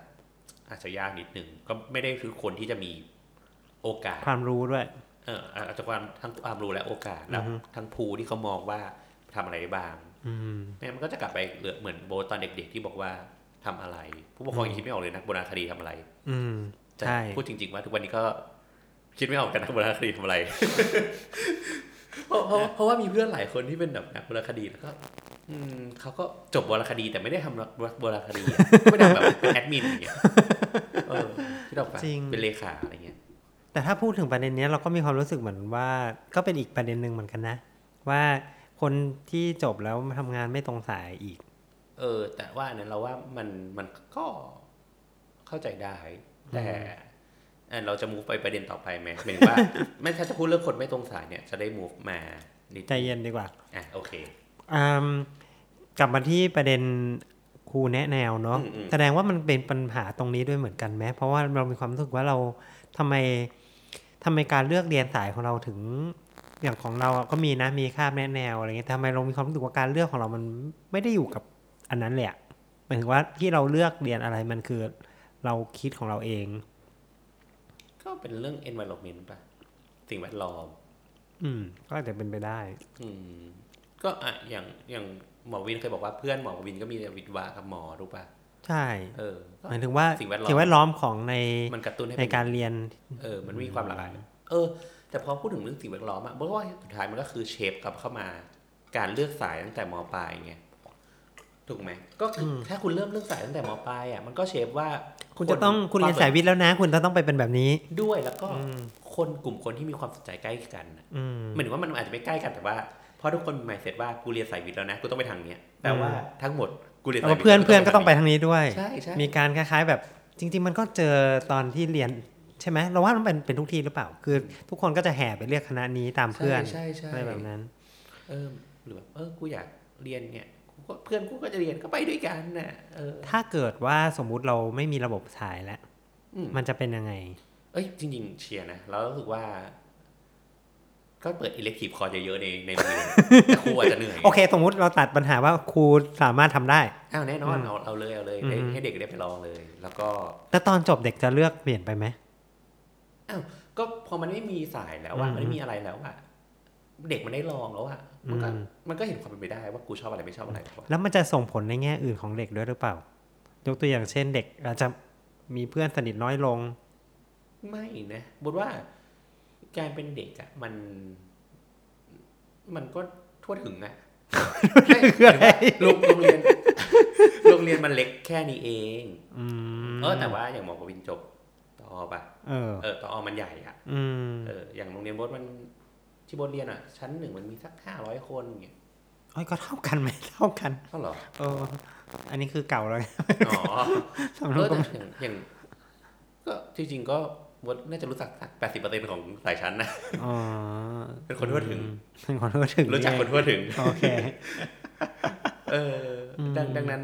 อาจจะยากนิดหนึ่งก็ไม่ได้คือคนที่จะมีโอกาส ความรู้ด้วย เอออาจจะความทั้งความรู้และโอกาสแล้วอือฮึทั้งภูที่เขามองว่าทำอะไรได้บ้างอืมแม่งั้นมันก็จะกลับไปเหลือเหมือนโบทตอนเด็ก ๆ ที่บอกว่า ทำอะไร ผู้ปกครองยังคิดไม่ออกเลยนะโบราณคดีทำอะไร อืมแต่ใช่พูดจริง ๆ ว่าทุกวันนี้ก็คิดไม่ออกกันนะโบราณคดีทำอะไรเพราะเพราะเพราะว่ามีเพื่อนหลายคนที่เป็นแบบนักโบราณคดีแล้วก็อืมเขาก็จบโบราณคดีแต่ไม่ได้ทำโบราณคดีอะไม่ได้แบบเป็นแอดมินอย่างเงี้ยเออที่เราไปจริงเป็นเลขาอะไรเงี้ย แต่ถ้าพูดถึงประเด็นเนี้ยเราก็มีความรู้สึกเหมือนว่า ก็เป็นอีกประเด็นหนึ่งเหมือนกันนะ ว่าคนที่จบแล้วมาทำงานไม่ตรงสายอีก เออ แต่ว่าอันนั้นเราว่ามันมันก็เข้าใจได้ แต่อันเราจะ move ไปประเด็นต่อไปไหมหมายถึงว่าไม่ถ้าจะพูดเรื่องคนไม่ตรงสายเนี่ยจะได้ move มานิดใจเย็นดีกว่าอะโอเคอืมกลับมาที่ประเด็นครูแนะแนวเนาะอืมอืมแสดงว่ามันเป็นปัญหาตรงนี้ด้วยเหมือนกันไหมเพราะว่าเรามีความรู้สึกว่าเราทำไมทำไมการเลือกเรียนสายของเราถึงอย่างของเราอะก็มีนะมีคาบแนะแนวอะไรเงี้ยแต่ทำไมเรามีความรู้สึกว่าการเลือกของเรามันไม่ได้อยู่กับ อันนั้นแหลยอะหมายถึงว่าที่เราเลือกเรียนอะไรมันคือ เราคิดของเราเอง ก็เป็นเรื่อง environment ป่ะ สิ่งแวดล้อม อืม ก็อาจจะเป็นไปได้ อืม ก็อะอย่างอย่างหมอวินเคยบอกว่าเพื่อนหมอวินก็มีวิทย์วะกับหมอถูกป่ะใช่ เออก็หมายถึงว่าสิ่งแวดล้อมสิ่งแวดล้อมของในมันกระตุ้นให้ในเป็นการเรียน เออ มันมีความหลากหลายเออ แต่พอพูดถึงเรื่องสิ่งแวดล้อมอะเพราะว่าสุดท้ายมันก็คือเชฟกลับเข้ามา การเลือกสายตั้งแต่มปลายไง ถูกไหมก็คืออถ้าคุณเริ่มเลือกสายตั้งแต่มปลายอะมันก็เชฟว่า คุณจะต้องคุณเรียนสายวิทย์แล้วนะ คุณจะต้องไปเป็นแบบนี้ด้วยแล้วก็คนกลุ่มคนที่มีความสนใจใกล้กันอะอืมหมายถึงว่ามันอาจจะไม่ใกล้กันแต่ว่าเพราะทุกคนมีหมายเสร็จว่ากูเรียนสายวิทย์แล้วนะกูต้องไปทางเนี้ยแต่ว่าทั้งหมดกูเรียนสายเอาวิทย์เพื่อนเพื่อนก็ต้องไปทางทางนี้ด้วยใช่ใช่มีการคล้าย ๆ แบบจริง ๆ มันก็เจอตอนที่เรียนใช่ไหมเราว่ามันเป็นเป็นทุกที่หรือเปล่า คือ ทุกคนก็จะแห่ไปเรียกคณะนี้ตามเพื่อนใช่ใช่อะไรแบบนั้น เออหรือแบบเออกูอยากเรียนเนี่ยกูก็ เพื่อนกูก็จะเรียนก็ไปด้วยกันน่ะเออถ้าเกิดว่าสมมุติเราไม่มีระบบสายแล้วอืมมันจะเป็นยังไง เอ้ยจริง ๆ เชียร์นะแล้วรู้สึกว่า ก็เปิดอิเล็กทีฟคอร์สเยอะๆในในโรงเรียนแต่ครูอาจจะเหนื่อยโอเค สมมุติเราตัดปัญหาว่าครูสามารถทำได้อ้าวแน่นอนเอาเอาเลยเอาเลยให้อืมให้เด็กได้ไปลองเลย แล้วก็แล้วตอนจบเด็กจะเลือกเปลี่ยนไปไหมอ้าวก็พอมันไม่มีสายแล้วว่าอืมมันไม่มีอะไรแล้วอะ เด็กมันได้ลองแล้วอะมันก็อืมมันก็เห็นความเป็นไปได้ว่ากูชอบอะไรไม่ชอบอะไรถูกปะแล้วมันจะส่งผลในแง่อื่นของเด็กด้วยหรือเปล่า ยกตัวอย่างเช่นเด็กอาจจะมีเพื่อนสนิทน้อยลง ไม่นะบทว่าการเป็นเด็กอะมัน มันก็ทั่วถึงอะคืออะไรโรงโรงเรียนโรงเรียนมันเล็กแค่นี้เองอืมเออแต่ว่าอย่างหมอกวินจบตอปะเออเออตอมันใหญ่อะอืมเอออย่างโรงเรียนบดมัน ที่บดเรียนอะชั้นหนึ่งมันมีสักห้าร้อยคนอย่างเงี้ยโอ้ยก็เท่ากันไหมเท่ากันเท่าเหรอเอออันนี้คือเก่าแล้วอ๋อสำหเอรับอก็แต่อย่างอย่างก็จริงๆก็บดน่าจะรู้จักสักแปดสิบเปอร์เซ็นของสายชั้นนะอ๋อเป็นคนทั่วถึงเป็นคนทั่วถึง รู้จักคนทั่วถึง โอเค เอออดังดังนั้น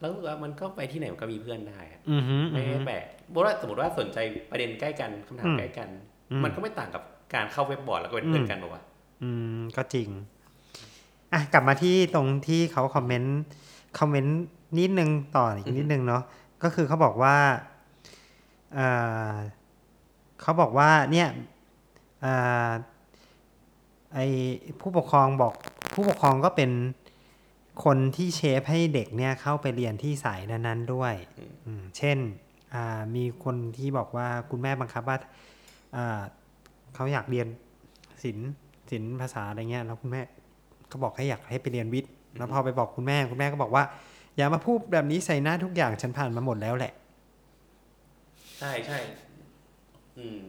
แล้วรู้สึกว่ามันก็ไปที่ไหนมันก็มีเพื่อนได้อะอือฮึอืไม่อฮึแปลกเพราะว่าสมมติว่าสนใจประเด็นใกล้กันคำถามอืมใกล้กันอืมมันก็ไม่ต่างกับ การเข้าเว็บบอร์ดแล้วก็เป็นเพื่อนกันบอกว่า อืม ก็จริง อะ กลับมาที่ตรงที่เขาคอมเมนต์คอมเมนต์นิดนึงต่ออีกนิดนึงเนาะก็คือเขาบอกว่าเอ่อเขาบอกว่าเนี่ยเอ่อไอผู้ปกครองบอกผู้ปกครองก็เป็นคนที่เชฟให้เด็กเนี่ยเข้าไปเรียนที่สายนั้นๆด้วยอืมเช่นอ่ามีคนที่บอกว่าคุณแม่บังคับว่าอ่า เขาอยากเรียนศิลป์ศิลป์ภาษาอะไรเงี้ยแล้วคุณแม่ก็บอกให้อยากให้ไปเรียนวิทย์แล้วพอไปบอกคุณแม่คุณแม่ก็บอกว่า อย่ามาพูดแบบนี้ใส่หน้าทุกอย่างฉันผ่านมาหมดแล้วแหละ ใช่ใช่อืม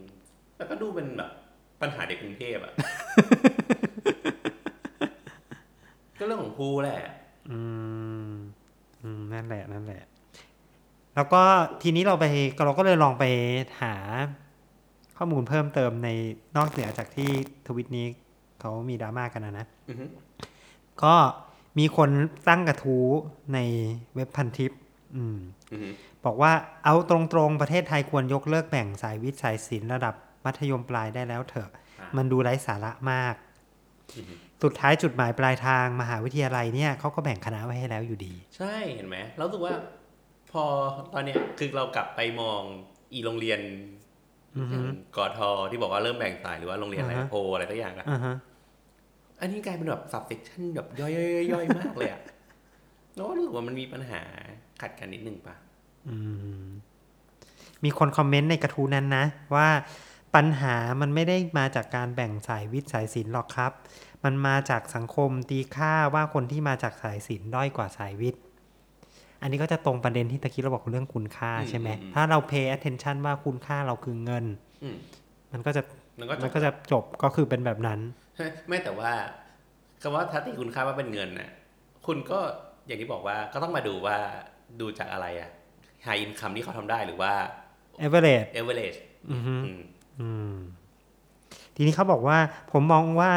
แล้วก็ดูเป็นแบบปัญหาเด็กกรุงเทพอะก็เรื่องของครูแหละ อืม อืม นั่นแหละ นั่นแหละ แล้วก็ทีนี้เราไปเราก็เลยลองไปหา ข้อมูลเพิ่มเติมในนอกเหนือจากที่ทวิตนี้เขามีดราม่ากันนะนะอือฮึก็มีคนตั้งกระทู้ในเว็บพันทิปอืมอือฮึบอกว่าเอาตรงๆ ประเทศไทยควรยกเลิกแบ่งสายวิทย์สายศิลป์ระดับมัธยมปลายได้แล้วเถอะอะมันดูไร้สาระมากอือฮึสุดท้ายจุดหมายปลายทางมหาวิทยาลัยเนี่ยเขาก็แบ่งคณะไว้ให้แล้วอยู่ดี ใช่เห็นไหมเรารู้สึกว่าพอตอนเนี้ยคือเรากลับไปมองอีโรงเรียนอือฮึอย่าง กอทอที่บอกว่าเริ่มแบ่งสายหรือว่าโรงเรียนอะไรอ่าฮะโพอะไรสักอย่างอะอ่าฮะอันนี้กลายเป็นแบบ subsection แบบย่อยๆย่อยๆมากเลยอะแล้วรู้สึกว่ามันมีปัญหาขัดกันนิดนึงปะอืมมีคนคอมเมนต์ในกระทู้นั้นนะ ว่าปัญหามันไม่ได้มาจากการแบ่งสายวิทย์สายศิลป์หรอกครับ มันมาจากสังคมตีค่าว่าคนที่มาจากสายศิลป์ด้อยกว่าสายวิทย์ อันนี้ก็จะตรงประเด็นที่ตะกี้เราบอกเรื่องคุณค่าใช่ไหม ถ้าเรา pay attention ว่าคุณค่าเราคือเงินอืมมันก็จะมันก็จมันบก็จะจบก็คือเป็นแบบนั้น ไม่แต่ว่าคำว่าทัศน์คุณค่าว่าเป็นเงินน่ะคุณก็อย่างที่บอกว่าก็ต้องมาดูว่าดูจากอะไรอะ high income ที่เขาทำได้หรือว่า average average อือฮึอืมอืมทีนี้เขาบอกว่าผมมองว่า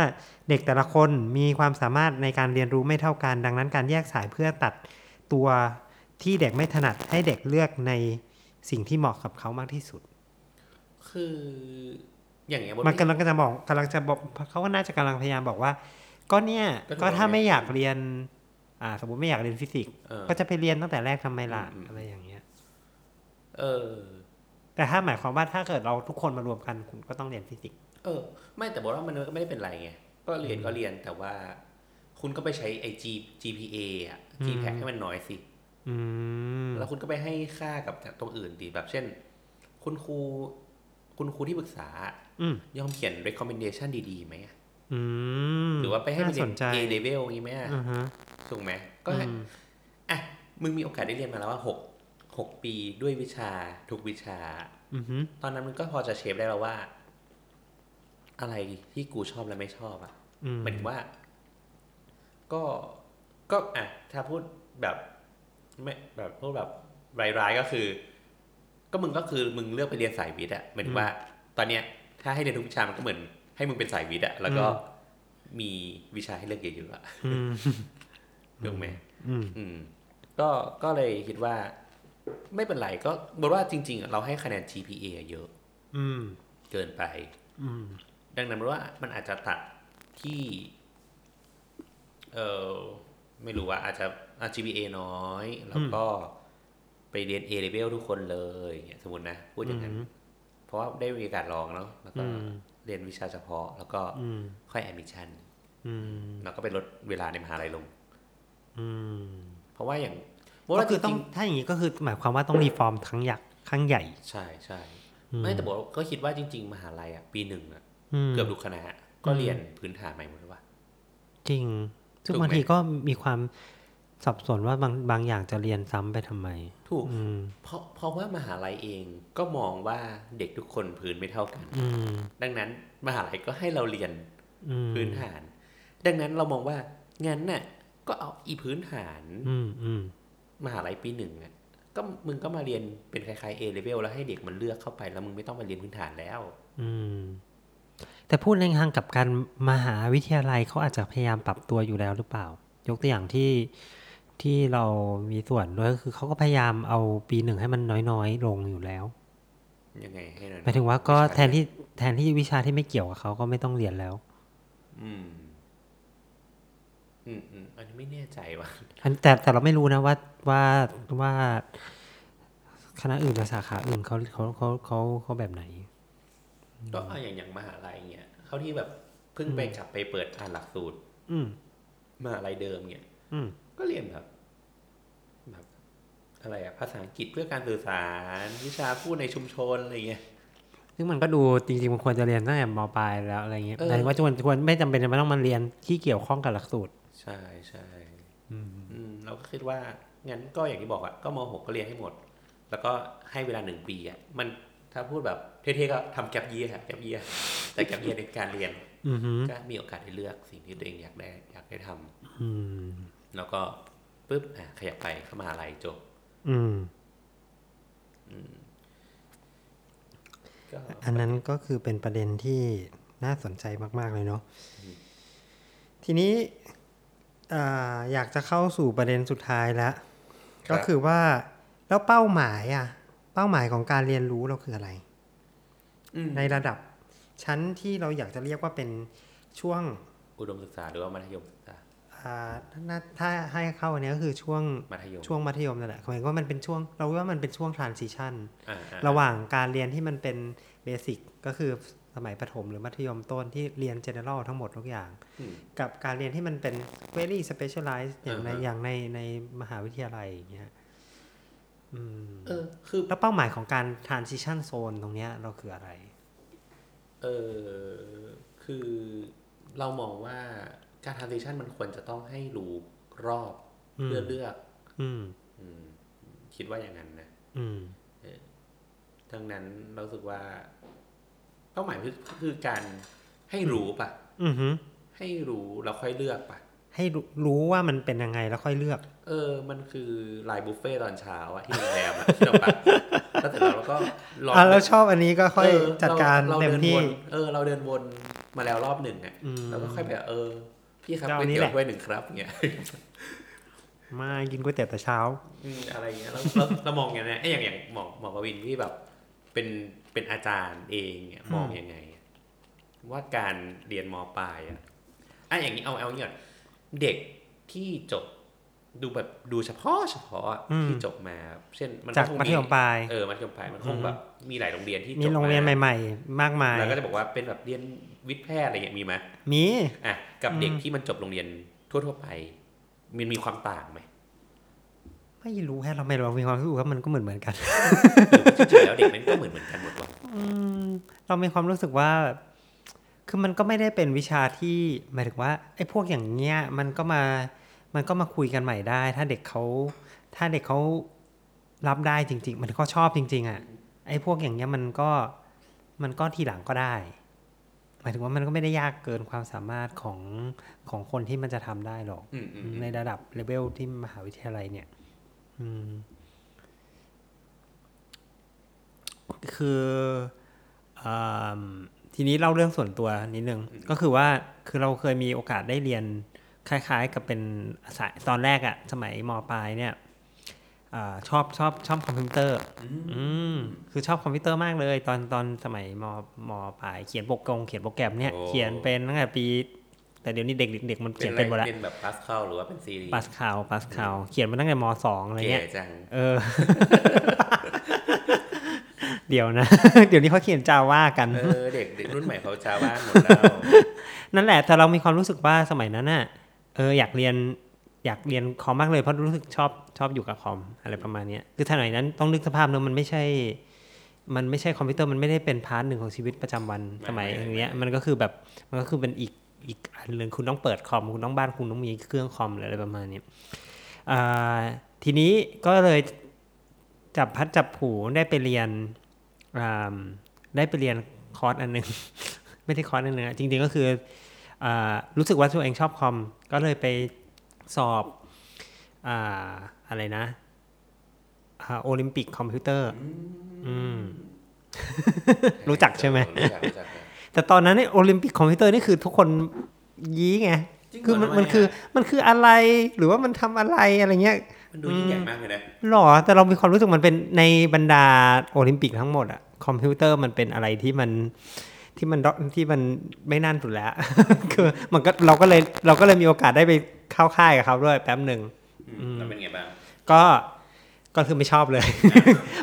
เด็กแต่ละคนมีความสามารถในการเรียนรู้ไม่เท่ากัน ดังนั้นการแยกสายเพื่อตัดตัว ที่เด็กไม่ถนัดให้เด็กเลือกในสิ่งที่เหมาะกับเขามากที่สุด คืออย่างเงี้ยมันกำลังจะบอกกำลังจะบอกเขาก็น่าจะกำลังพยายามบอกว่า ก็เนี่ยก็ถูกก็ถ้าแล้วไงไม่อยากเรียน อ่า สมมติไม่อยากเรียนฟิสิกส์เออก็จะไปเรียนตั้งแต่แรกทำไมล่ะอืมอะไรอย่างเงี้ย เออ แต่ถ้าหมายความว่าถ้าเกิดเราทุกคนมารวมกันคุณก็ต้องเรียนฟิสิกส์เออ ไม่แต่บอกว่ามันก็ไม่ได้เป็นไรไงก็เรียนก็เรียนแต่ว่า คุณก็ไปใช้ไอ G GPA อะ GPA ให้มันน้อยสิอืม แล้วคุณก็ไปให้ค่ากับตรงอื่นดีแบบเช่น คุณครูคุณครูที่ปรึกษาอืมยอมเขียน recommendation ดีๆไหมอะอืมหรือว่าไปให้มันน่เรียสนนใจ A level อย่างงี้ไหมอะอือฮะถูกไหมก็ให้อืมอะมึงมีโอกาสได้เรียนมาแล้วว่าหกหกปีด้วยวิชาทุกวิชาอือฮึตอนนั้นมันก็พอจะเชฟได้แล้วว่า อะไรที่กูชอบและไม่ชอบอะอืมหมายถึงว่า ก็ก็อะถ้าพูดแบบ ไม่แบบพูดแบบร้ายๆก็คือ ก็มึงก็คือมึงเลือกไปเรียนสายวิทย์อะหมายถึงว่า ตอนเนี้ยถ้าให้เรียนทุกวิชามันก็เหมือน ให้มึงเป็นสายวิทย์อะแล้วก็มีวิชาให้เลือกเยอะๆอะอืมถูกไหมอืมอืมก็ก็เลยคิดว่า ไม่เป็นไรก็บอกว่าจริง ๆ เราให้คะแนน GPA เยอะ อืม เกินไป อืม ดังนั้นว่ามันอาจจะตัดที่ เออไม่รู้ว่าอาจจะ อะ GPA น้อย แล้วก็ไปเรียน A level ทุกคนเลยอย่างเงี้ยสมมตินะ พูดอย่างนั้นอืมเพราะว่าได้มีโอกาสลองเนาะแล้วก็อืมเรียนวิชาเฉพาะ แล้วก็อืมค่อย admission อืมแล้วก็ไปลดเวลาในมหาลัยลงอืมเพราะว่าอย่างก็คือจต้องริงถ้าอย่างนี้ก็คือหมายความว่าต้องรีฟอร์มครั้งใหญ่ครั้งใหญ่ๆใช่ใช่อืมไม่แต่บอกว่าก็คิดว่าจริง ๆ มหาลัยอะปีหนึ่งอะมเกือบทุกคณะก็เรียนพื้นฐานใหม่หมดเลยว่ะจริงซึ่งถูกไหมบางทีก็มีความ สับสนว่าบางบางอย่างจะเรียนซ้ำไปทำไม ถูกอืมเพราะเพราะว่ามหาลัยเองก็มองว่าเด็กทุกคนพื้นไม่เท่ากันอืมดังนั้นมหาลัยก็ให้เราเรียนอืมพื้นฐาน ดังนั้นเรามองว่างั้นน่ะ ก็เอาอีพื้นฐานอืมอืมมหาลัยปีหนึ่งอะก็มึงก็มาเรียนเป็นคล้ายๆ A level แล้วให้เด็กมันเลือกเข้าไปแล้วมึงไม่ต้องมาเรียนพื้นฐานแล้ว อืม แต่พูดในทางกลับการมหาวิทยาลัยเขาอาจจะพยายามปรับตัวอยู่แล้วหรือเปล่า ยกตัวอย่างที่ ที่เรามีส่วนด้วยก็คือเขาก็พยายามเอาปีหนึ่งให้มันน้อยๆ ลงอยู่แล้วยังไงให้หน่อยหมายถึงว่าก็วิชแทนที่แทนที่วิชาที่ไม่เกี่ยวกับเขาก็ไม่ต้องเรียนแล้ว อืม อืมอืมอันนี้ไม่แน่ใจว่ะอันแต่แต่เราไม่รู้นะว่าว่าว่าคณะอื่นหรือสาขาอื่นเขาเขาเขาเขาเขาแบบไหน ก็เอาอย่างอย่างมหาลัยเงี้ยเขาที่แบบเพิ่งไปกลับไปเปิดอ่านหลักสูตร อืมมหาลัยเดิมเงี้ย อืม ก็เรียนแบบแบบอะไรอะภาษาอังกฤษเพื่อการสื่อสาร วิชาพูดในชุมชนอะไรเงี้ยซึ่งมันก็ดูจริงๆมันควรจะเรียนตั้งแต่มปลายแล้วอะไรเงี้ยเออหมายถึงว่าควรควรไม่จำเป็นจะไม่ต้องมาเรียนที่เกี่ยวข้องกับหลักสูตร ใช่ใช่อืมเราก็คิดว่างั้นก็อย่างที่บอกอะก็มหกก็เรียนให้หมด แล้วก็ให้เวลาหนึ่งปีอะมันถ้าพูดแบบเท่ๆก็ทำแกลบเยียแกลบเยียแต่แกลบเยียในการเรียนอือฮึก็มีโอกาสได้เลือกสิ่งที่ตัวเองอยากได้อยากได้ทำอืม แล้วก็ปุ๊บอะขยับไปเข้ามหาลัยจบ อืมก็อันนั้นก็คือเป็นประเด็นที่น่าสนใจมาก ๆ เลยเนาะทีนี้อ่าอยากจะเข้าสู่ประเด็นสุดท้ายแล้ว ก็คือว่าแล้วเป้าหมายอะเป้าหมายของการเรียนรู้เราคืออะไรอืมในระดับชั้นที่เราอยากจะเรียกว่าเป็นช่วงอุดมศึกษาหรือว่ามัธยมศึกษาอ่าน่า ถ้าให้เข้าอันนี้ก็คือช่วงมัธยมช่วงมัธยมนั่นแหละหมายความว่ามันเป็นช่วง เราว่ามันเป็นช่วง transition อ่าอ่าระหว่างการเรียนที่มันเป็นเบสิกก็คือสมัยประถมหรือมัธยมต้นที่เรียน general ทั้งหมดทุกอย่างอืมกับการเรียนที่มันเป็น very specialized อย่างในอ่าฮะอย่างในในมหาวิทยาลัยอย่างเงี้ยอืมเออคือแล้วเป้าหมายของการ transition zone ตรงเนี้ยเราคืออะไร เออคือเรามองว่า การ transition มันควรจะต้องให้รู้รอบอืมเพื่อเลือกอืมอืมคิดว่าอย่างนั้นนะอืมดังนั้นเรารู้สึกว่า เป้าหมายคือคือการให้รู้ปะอือฮึให้รู้แล้วค่อยเลือกปะให้รู้รู้ว่ามันเป็นยังไงแล้วค่อยเลือก เออ มันคือไลน์บุฟเฟ่ตอนเช้าอะที่โรงแรมอะที่เราไปแล้วเสร็จแล้วเราก็ลองอะเราชอบอันนี้ก็ค่อยเจัดการเราเต็มดินที่วนเออ เราเดินวนมาแล้วรอบหนึ่งอะอืมแล้วก็ค่อยแบบเออ พี่ครับจะเอาก๋วยนี้เตี๋แหยวละถ้วยหนึ่งครับเงี้ยมากินก๋วยเตี๋ยวแต่เช้าอืมอะไรอย่างเงี้ยแล้วแล้วเรามองอย่างนี้ไอ้อย่างอย่างหมอหมอประวินที่แบบ เป็นเป็นอาจารย์เองเนี่ยมองยังไง ว่าการเรียนมปลายอะอะอย่างนี้เอาเอาอย่างนี้ก่อนเด็กที่จบดูแบบดูเฉพาะเฉพาะอืมที่จบมา เช่นมันจากคงมัธยมปลายเออมัธยมปลายมันคงแบบ มีหลายโรงเรียนที่มีจบโรงเรียนมาใหม่ ๆ มากมายแล้วก็จะบอกว่าเป็นแบบเรียนวิทย์แพทย์อะไรอย่างเงี้ยมีไหมมีอะกับเด็กอืมที่มันจบโรงเรียนทั่วๆไป มันมีความต่างไหมไม่รู้แค่เราไม่เรามีความรู้สึกว่ามันก็เหมือนเหมือนกันหรือจริงๆแล้วเด็กนั้นก็เหมือนเหมือนกันหมดวะอืมเรามีความรู้สึกว่า คือมันก็ไม่ได้เป็นวิชาที่หมายถึงว่าไอ้พวกอย่างเงี้ยมันก็มามันก็มาคุยกันใหม่ได้ ถ้าเด็กเขาถ้าเด็กเขารับได้จริง ๆ มันก็ชอบจริง ๆ อะ ไอ้พวกอย่างเงี้ยมันก็มันก็ทีหลังก็ได้ หมายถึงว่ามันก็ไม่ได้ยากเกินความสามารถของของคนที่มันจะทำได้หรอกอืมอืมอืมในระดับเลเวลที่มหาวิทยาลัยเนี่ย อืม คืออ่าทีนี้เล่าเรื่องส่วนตัวนิดนึง ก็คือว่าคือเราเคยมีโอกาสได้เรียนคล้าย ๆ กับเป็นสายตอนแรกอะสมัยมปลายเนี่ย อาชอบชอบชอบคอมพิวเตอร์ อืมคือชอบคอมพิวเตอร์มากเลย ตอนตอนสมัยมมปลายเขียนโปรแกรมเขียนโปรแกรมเนี่ยโอ้เขียนเป็นตั้งแต่ปี แต่เดี๋ยวนี้เด็กเด็กมันเขียนเป็นหมดแล้วเป็นแบบพาสคาลหรือว่าเป็น Cรีส์ Pascal Pascal เขียนมาตั้งแต่มสองอะไรเก๋เงี้ยจังเออ เดี๋ยวนะ เดี๋ยวนี้เขาเขียนจาว่ากันเออเด็กเด็กรุ่นใหม่เขา Java กันหมดแล้วนั่นแหละแต่เรามีความรู้สึกว่าสมัยนั้นน่ะเอออยากเรียน อยากเรียนคอมมากเลยเพราะรู้สึกชอบชอบอยู่กับคอมอะไรประมาณเนี้ยคือสมัยนั้นต้องนึกสภาพเนอะมันไม่ใช่ มันไม่ใช่คอมพิวเตอร์มันไม่ได้เป็น part หนึ่งของชีวิตประจำวันสมัยอย่างเงี้ยมันก็คือแบบมันก็คือเป็นอีกอีกอันหนึ่งคุณต้องเปิดคอมคุณต้องบ้านคุณต้องมีเครื่องคอมหรืออะไรประมาณนี้อ่าทีนี้ก็เลยจับพลัดจับผลูได้ไปเรียนอ่าได้ไปเรียนคอร์สอันหนึ่งไม่ได้คอร์สอันหนึ่งอะจริงๆก็คืออ่ารู้สึกว่าตัวเองชอบคอมก็เลยไป สอบอ่าอะไรนะโอลิมปิกคอมพิวเตอร์อืมรู้จักใช่ไหมรู้จักรู้จักแต่ตอนนั้นเนี่ยโอลิมปิกคอมพิวเตอร์นี่คือทุกคนยี้ไงจริงเหรคือมันทำไมันคือมันคืออะไรหรือว่ามันทำอะไรอะไรเงี้ยมันดูยิ่งใหญ่มากเลยนะหรอแต่เรามีความรู้สึกมันเป็นในบรรดาโอลิมปิกทั้งหมดอะคอมพิวเตอร์มันเป็นอะไรที่มัน ที่มันที่มันไม่นั่นสุดแล้ว คือมันก็เราก็เลยเราก็เลยมีโอกาสได้ไปเข้าค่ายกับเขาด้วยแป๊บหนึ่งอืมแล้วเป็นไงบ้างก็ก็คือไม่ชอบเลย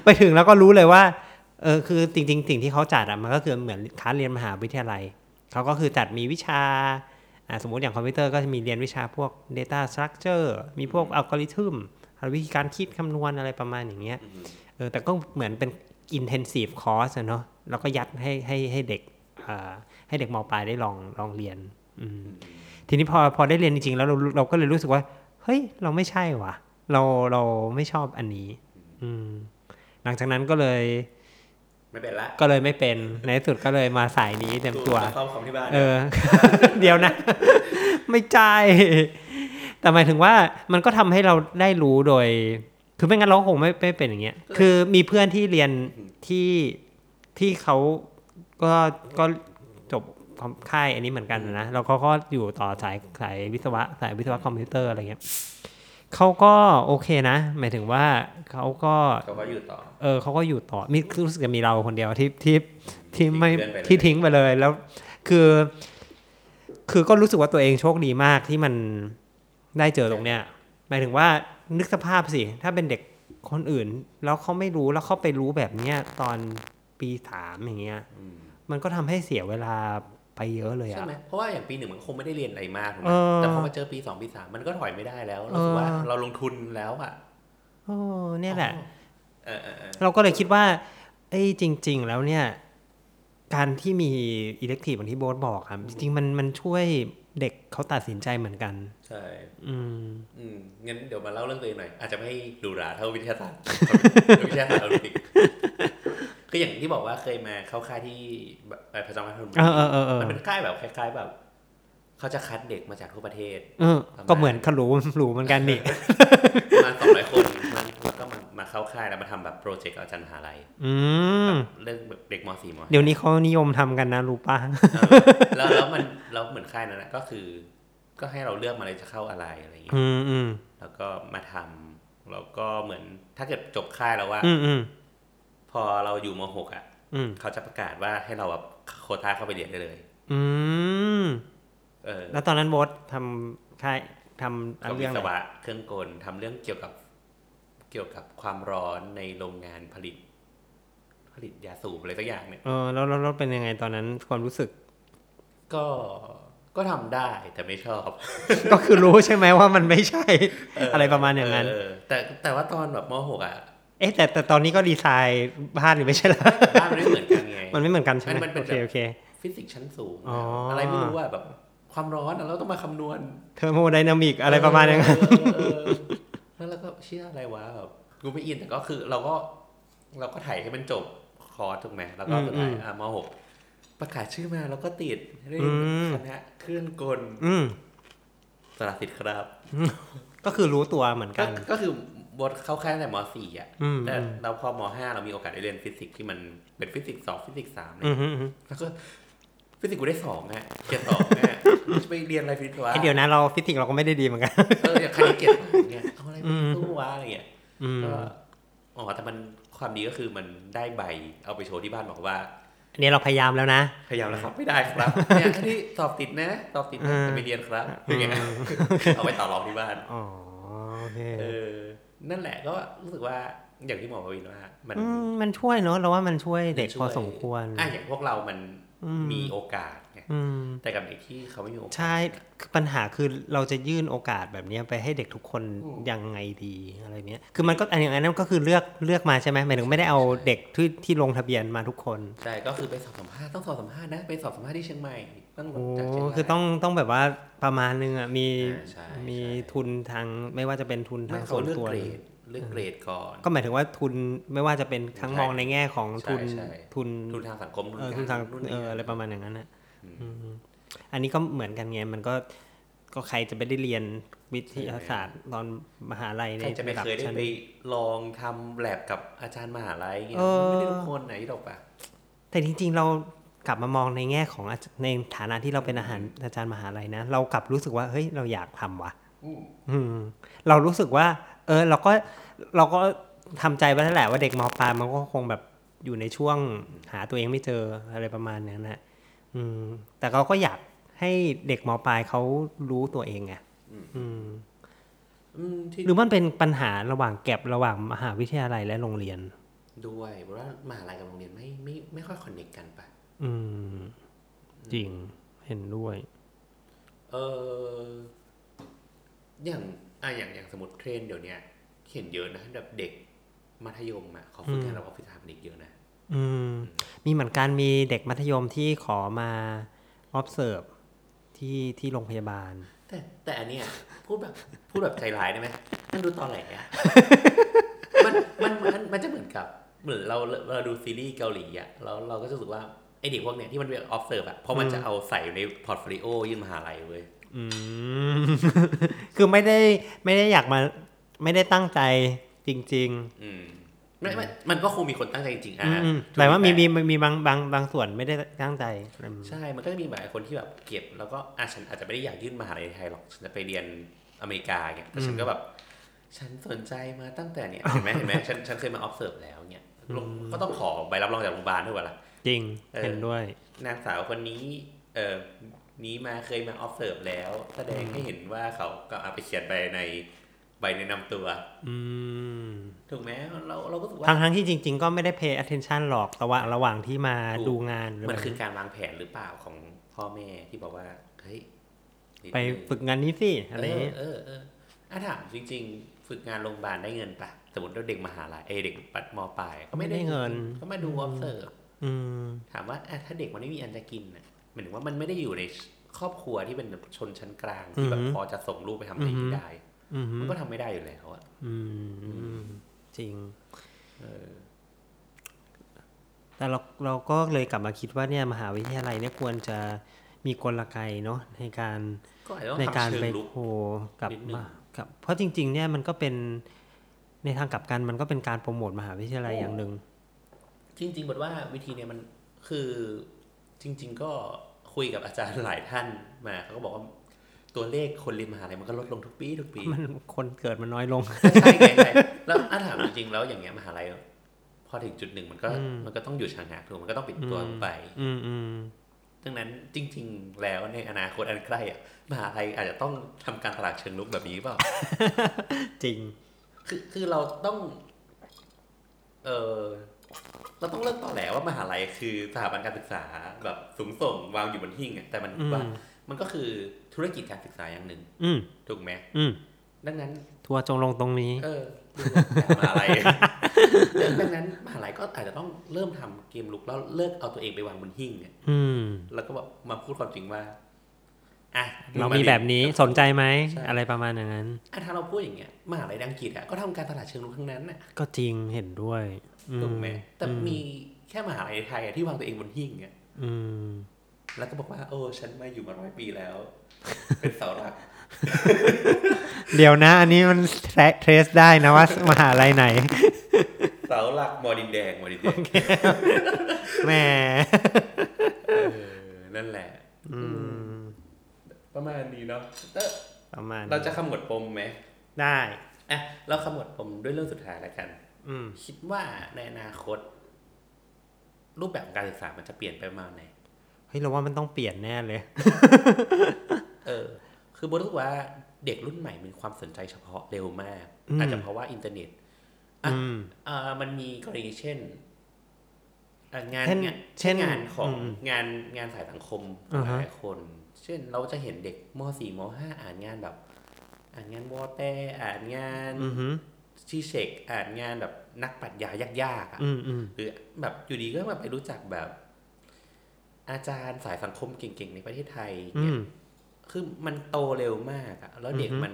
ไปถึงแล้วก็รู้เลยว่าเออคือจริงๆสิ่งที่เขาจัดอะมันก็คือเหมือนคลาสเรียนมหาวิทยาลัยเขาก็คือจัดมีวิชาอ่าสมมติอย่างคอมพิวเตอร์ก็จะมีเรียนวิชาพวก Data Structure มีพวกอัลกอริทึมวิธีการคิดคำนวณอะไรประมาณอย่างเงี้ยอืมเออแต่ก็เหมือนเป็น intensive course อะเนาะแล้วก็ยัดให้ให้ให้เด็กอ่า ให้เด็กมปลายได้ลองลองเรียนอืมทีนี้พอพอได้เรียนจริงๆแล้วเราเราก็เลยรู้สึกว่า เฮ้ย เราไม่ใช่ว่ะเราเราไม่ชอบอันนี้ อืม หลังจากนั้นก็เลยไม่เป็นละก็เลยไม่เป็นในที่สุดก็เลยมาสายนี้เต็มตัวมาเข้าคอมที่บ้านเออ เดี๋ยวนะ ไม่ใช่แต่หมายถึงว่ามันก็ทำให้เราได้รู้โดย คือไม่งั้นเราก็คงไม่ไม่เป็นอย่างเงี้ย คือมีเพื่อนที่เรียนที่ที่เขา ก็ก็จบความค่ายอันนี้เหมือนกันนะแล้วเขาก็อยู่ต่อสายสายวิศวะสายวิศวะคอมพิวเตอร์อะไรเงี้ยเขาก็โอเคนะ หมายถึงว่าเขาก็เขาก็อยู่ต่อ เออเขาก็อยู่ต่อมีรู้สึกจะมีเราคนเดียวที่ที่ที่ไม่ทิ้งเพื่อนไปเลยที่ทิ้งไปเลยแล้ว คือ คือก็รู้สึกว่าตัวเองโชคดีมากที่มันได้เจอตรงเนี้ย หมายถึงว่านึกสภาพสิ ถ้าเป็นเด็กคนอื่น แล้วเขาไม่รู้แล้วเขาไปรู้แบบเนี้ยตอนปีสามอย่างเงี้ยอื มมันก็ทำให้เสียเวลาไปเยอะเลยใช่อะไหมเพราะว่าอย่างปีหนึ่งมันคงไม่ได้เรียนอะไรมากถูกไหมเออแต่พอมาเจอปีสองปีสามมันก็ถอยไม่ได้แล้วรู้สึกว่าเออเราลงทุนแล้วอะโอ้เนี่ยแหละเออเออเออเราก็เลยคิดว่าเอ้ยจริง ๆ แล้วเนี่ย การที่มีอิเล็กทีฟอย่างที่โบ๊ทบอกครับ จริงๆมันมันช่วยเด็กเขาตัดสินใจเหมือนกัน ใช่ อืม อืมงั้นเดี๋ยวมาเล่าเรื่องตัวเองหน่อย อาจจะไม่หรูหราเท่าวิทยาศาสตร์วิทยาศาสตร์โอลิมปิก คืออย่างที่บอกว่าเคยมาเข้าค่ายที่แบบเอ่อพระจอมพระทุนเออเออเออเออมันเป็นค่ายแบบคล้าย ๆแบบเขาจะคัดเด็กมาจากทั่วประเทศเออก็เหมือนขลุหรูเหมือนกันนี่ประมาณสองร้อยคนมันก็มามาเข้าค่ายแล้วมาทำแบบโปรเจกต์อาจารย์มหาลัยอืมเรื่องแบบเด็กม .4 ม .5 เดี๋ยวนี้เขานิยมทำกันนะรู้ป่ะเออแล้วแล้วมันแล้วเหมือนค่ายนั้นนะก็คือ ก็ให้เราเลือกมาเลยจะเข้าอะไรอะไรอย่างเงี้ยอืมอืมแล้วก็มาทำแล้วก็เหมือนถ้าเกิดจบค่ายแล้วว่าอืมอืม พอเราอยู่มหกอะอืมเขาจะประกาศว่าให้เราแบบโควต้าเข้าไปเรียนได้เลย อืมเออ แล้วตอนนั้นโบททำค่ายทำกับเรื่วิองศอะไรวะเครื่องกลทำเรื่องเกี่ยวกับเกี่ยวกับความร้อนในโรงงานผลิต ผลิตยาสูบอะไรสักอย่างเนี่ยเออแล้วแล้วแล้วเป็นยังไงตอนนั้นความรู้สึก ก็ก็ทำได้แต่ไม่ชอบ ก็คือรู้ใช่ไหมว่ามันไม่ใช่ อะไรประมาณอย่างนั้นเออแต่แต่ว่าตอนแบบมหกอะ เอ๊ะแต่แต่ตอนนี้ก็ดีไซน์บ้านหรือไม่ใช่เหรอบ้านมันไม่เหมือนกันไงมันไม่เหมือนกันใช่ไหมมันเป็นโอเคแบบโอเคฟิสิกส์ชั้นสูงอ๋อออะไรไม่รู้อะแบบความร้อนอะเราต้องมาคำนวณเทอร์โมไดนามิกอะไรประมาณอย่างนั้นเออเออเออแล้วเราก็เชื่ออะไรวะแบบกูไม่อินแต่ก็คือเราก็เราก็ถ่ายให้มันจบคอร์สถูกไหมแล้วก็สุดท้ายอืมอะมหกประกาศชื่อมาแล้วก็ติดเรียอืนมคณะเครื่องกลอืมสารสิทธิ์ครับ ก็คือรู้ตัวเหมือนก็กัน ก็คือ บทเข้าค่ายตั้งแต่มสี่อะอืมแต่อืมเราพอมห้าเรามีโอกาสได้เรียนฟิสิกส์ที่มันเป็นฟิสิกส์สองฟิสิกส์สามอืมอืมอืมแล้วก็ฟิสิกส์กูได้สองอะเกียรติสองอะจะไปเรียนอะไรฟิสิกส์วะไอเดี๋ยวนะเราฟิสิกส์เราก็ไม่ได้ดีเหมือนกันเอออย่างคณิตเกียรติสองเนี่ยเอาอะไรมาสู้วะอะไรเงี้ยอืมก็อ๋อแต่มันความดีก็คือมันได้ใบเอาไปโชว์ที่บ้านบอกว่าอันนี้เราพยายามแล้วนะ พยายามแล้วครับ ไม่ได้ครับเนี่ยอันนี้สอบติดนะ สอบติดนะแต่ไม่เรียนครับอย่างเงี้ยเอาไปต่อรองที่บ้านอ๋อโอเคเออ นั่นแหละก็รู้สึกว่าอย่างที่หมอประวินว่า มันอืมมันช่วยเนอะเราว่ามันช่วยเด็กช่พวอยสมควรอะอย่างพวกเรามันอืมมีโอกาสไงอืม แต่กับเด็กที่เขาไม่มีโอกาสใช่คือปัญหาคือเราจะยื่นโอกาสแบบเนี้ยไปให้เด็กทุกคนอืมยังไงดีอะไรเนี้ยคือมันก็อันอย่างนั้นก็คือเลือกเลือกมาใช่ไหมหมายถึงไม่ได้เอาเด็กที่ที่ลงทะเบียนมาทุกคนใช่ก็คือไปสอบสัมภาษณ์ต้องสอบสัมภาษณ์นะไปสอบสัมภาษณ์ที่เชียงใหม่ต้องโอ้จากเชียงรายคือต้องต้องแบบว่าประมาณนึงอะมีอ่าใช่มีใช่ทุนทางไม่ว่าจะเป็นทุนไม่ทางเขาส่วนเลือกตัวเกรดเลือกเกรดก่อน ก็หมายถึงว่าทุนไม่ว่าจะเป็นทั้งใช่มองในแง่ของใช่ทุนใช่ทุนทุนทางสังคมทุนเออการทุนทางนู่นเอนี่ออะไรประมาณอย่างนั้นอะ อืมอืมอันนี้ก็เหมือนกันไงมันก็ก็ใครจะไปได้เรียนวิทยาศาสตร์ตอนมหาลัยในใครจะไม่ระดับเคยได้ชั้นไปลองทำแลบกับอาจารย์มหาลัยเงี้ยเออไม่ได้ทุกคนไหนหรอกปะแต่จริง ๆ เรากลับมามองในแง่ของอาจในฐานะที่เราเป็นอาหารอาจารย์มหาลัยนะ เรากลับรู้สึกว่าเฮ้ยเราอยากทำว่ะอืมเรารู้สึกว่า เออเราก็เราก็ทำใจไว้แล้วแหละว่าเด็กมปลายมันก็คงแบบอยู่ในช่วงหาตัวเองไม่เจออะไรประมาณนั้นนะ อืม แต่เราก็อยากให้เด็กมปลายเขารู้ตัวเองไงอืมอืมที่หรือมันเป็นปัญหาระหว่างแก็บระหว่างมหาวิทยาลัยและโรงเรียน ด้วยเพราะว่ามหาลัยกับโรงเรียนไม่ไม่ไม่ค่อยคอนเนคกันปะอืม จริงเห็นด้วย เอออย่างอะอย่างอย่างสมมติเทรนด์เดี๋ยวเนี้ยเห็นเยอะนะแบบเด็กมัธยมอะเขาฝึกงานระบบวิชาคณิตเยอะนะ อืม มีเหมือนกันมีเด็กมัธยมที่ขอมา observe ที่ที่โรงพยาบาล แต่แต่อันเนี้ยพูดแบบพูดแบบใจร้ายได้ไหมมันดูตอแหลอะมันมันมันมันจะเหมือนกับเหมือนเราเราดูซีรีส์เกาหลีอะเราเราก็จะรู้สึกว่าไอเด็กพวกเนี้ยที่มันเป็น observe อะเพราะมันจะเอาใส่อยู่ใน portfolio ยื่นมหาลัยเว้ยอืมคือไม่ได้ไม่ได้อยากมา ไม่ได้ตั้งใจจริงอืม ไม่ไม่มันก็คงมีคนตั้งใจจริงๆๆอะอืมแต่ว่ามีมีมีมีบางบางบางส่วนไม่ได้ตั้งใจอืมใช่ มันก็จะมีหลายคนที่แบบเก็บ แล้วก็อะฉันอาจจะไม่ได้อยากยื่นมหาลัยไทยหรอก ฉันจะไปเรียนอเมริกาเนี่ยแต่ฉันก็แบบ ฉันสนใจมาตั้งแต่เนี่ยเห็นไหมเห็นไหมฉันฉันเคยมา observe แล้วเนี่ยลงก็ต้องขอใบรับรองจากโรงพยาบาลด้วยวะล่ะจริงเออเห็นด้วย นางสาวคนนี้ เออนี้มาเคยมา observe แล้ว แสดงให้เห็นว่าเขาก็เอาไปเขียนไปใน ใบแนะนำตัว อืมถูกไหมเราเราก็รู้สึกว่าทั้งทั้งที่จริง ๆ ก็ไม่ได้ pay attention หรอกระหว่างระหว่างที่มาถูกดูงานหรือมันอะไรคือการวางแผนหรือเปล่าของพ่อแม่ที่บอกว่าเฮ้ยนิดไปนึงฝึกงานนี้สิอะไรอย่างเงี้ยเออเออเอออะถามจริง ๆ ฝึกงานโรงพยาบาลได้เงินปะสมมติว่าเด็กมหาลัยเอยเด็กปัดมปลายก็ไม่ได้เงิน ก็มาดู observe อืมถามว่าอะถ้าเด็กมันไม่มีอันจะกินน่ะหมายถึงว่ามันไม่ได้อยู่ในครอบครัวที่เป็นแบบชนชั้นกลางที่แบบพอจะส่งลูกไปทำอะไรที่ได้อื มมันก็ทำไม่ได้อยู่แล้วอะอืมจริงเออแต่เราเราก็เลยกลับมาคิดว่าเนี่ยมหาวิทยาลัยเนี่ยควรจะมีกลไกเนาะในการก็อาจจะต้องในการทำเชิไปงลุกโคกับนิดนึงมากับ เพราะจริง ๆ เนี่ยมันก็เป็นในทางกลับกันมันก็เป็นการโปรโมทมหาวิทยาลัยอย่างหนึ่งจริงๆบอกว่าวิธีเนี้ยมันคือจริง ๆ ก็คุยกับอาจารย์หลายท่านมาเขาก็บอกว่า ตัวเลขคนเรียนมหาลัยมันก็ลดลงทุกปีทุกปี มันคนเกิดมันน้อยลง ใช่ไงใช่แล้วถ้าถามจริงๆแล้วอย่างเงี้ยมหาลัยพอถึงจุดหนึ่งมันก็อืมมันก็ต้องอยู่ชะงักถูกมันก็ต้องปิดตัวลงไป อืมอืมดังนั้นจริง ๆ แล้วในอนาคตอันใกล้อะมหาลัยอาจจะต้องทำการตลาดเชิงลุกแบบนี้หรือเปล่า จริง คือคือเราต้อง เออเราต้องเลิกต่อแหลว่ามหาลัยคือสถาบันการศึกษาแบบสูงส่งวางอยู่บนหิ้งอะแต่มันอืมว่ามันก็คือ ธุรกิจการศึกษาอย่างหนึ่งอืมถูกไหมอืมดังนั้น ทัวร์จงลงตรงนี้ เออดูแบบมหาลัยดังนั้นมหาลัยก็อาจจะต้องเริ่มทำเกมลุกแล้วเลิกเอาตัวเองไปวางบนหิ้งเนี่ยอืมแล้วก็แบบมาพูดความจริงว่าอะเรามีแบบนี้สนใจไหมใช่อะไรประมาณอย่างนั้นอะถ้าเราพูดอย่างเงี้ยมหาลัยอังกฤษอะก็ทำการตลาดเชิงลุกทั้งนั้นน่ะก็จริงเห็นด้วยอืถูกไหมแต่อืมีแค่มหาลัยไทยอะที่วางตัวเองบนหิ้งอะอืมแล้วก็บอกว่า โอ้ฉันมาอยู่มาร้อยปีแล้ว เป็นเสาหลัก เดี๋ยวนะ อันนี้มันเทรสได้นะว่ามหาลัยไหน เสาหลักมอดินแดงมอดินแดงแหมเออนั่นแหละอืมประมาณนี้เนาะเออประมาณเราจะขมวดปมไหมได้อะเราขมวดปมด้วยเรื่องสุดท้ายแล้วกัน อืมคิดว่าในอนาคต รูปแบบของการศึกษามันจะเปลี่ยนไปประมาณไหนเฮ้ยเราว่ามันต้องเปลี่ยนแน่เลย เออ คือโบรู้สึกว่าเด็กรุ่นใหม่มีความสนใจเฉพาะเร็วมากอืมอาจจะเพราะว่าอินเทอร์เน็ตอะอืมอ่ามันมีกรณีเช่นอะงานเช่นงานเช่นงานของอืมงานงานสายสังคมขอ่าองหฮะลายคน เช่นเราจะเห็นเด็กม .4 ม .5 อ่านงานแบบ อ่านงานวอเตอ่านงานอือหือชีเชกอ่านงานแบบนักปรัชญายากๆอะอืมอืมหรือแบบอยู่ดีก็แบบไปรู้จักแบบ อาจารย์สายสังคมเก่งๆในประเทศไทยอืเนี่ยมคือมันโตเร็วมากอะแล้วเด็กอือฮึมัน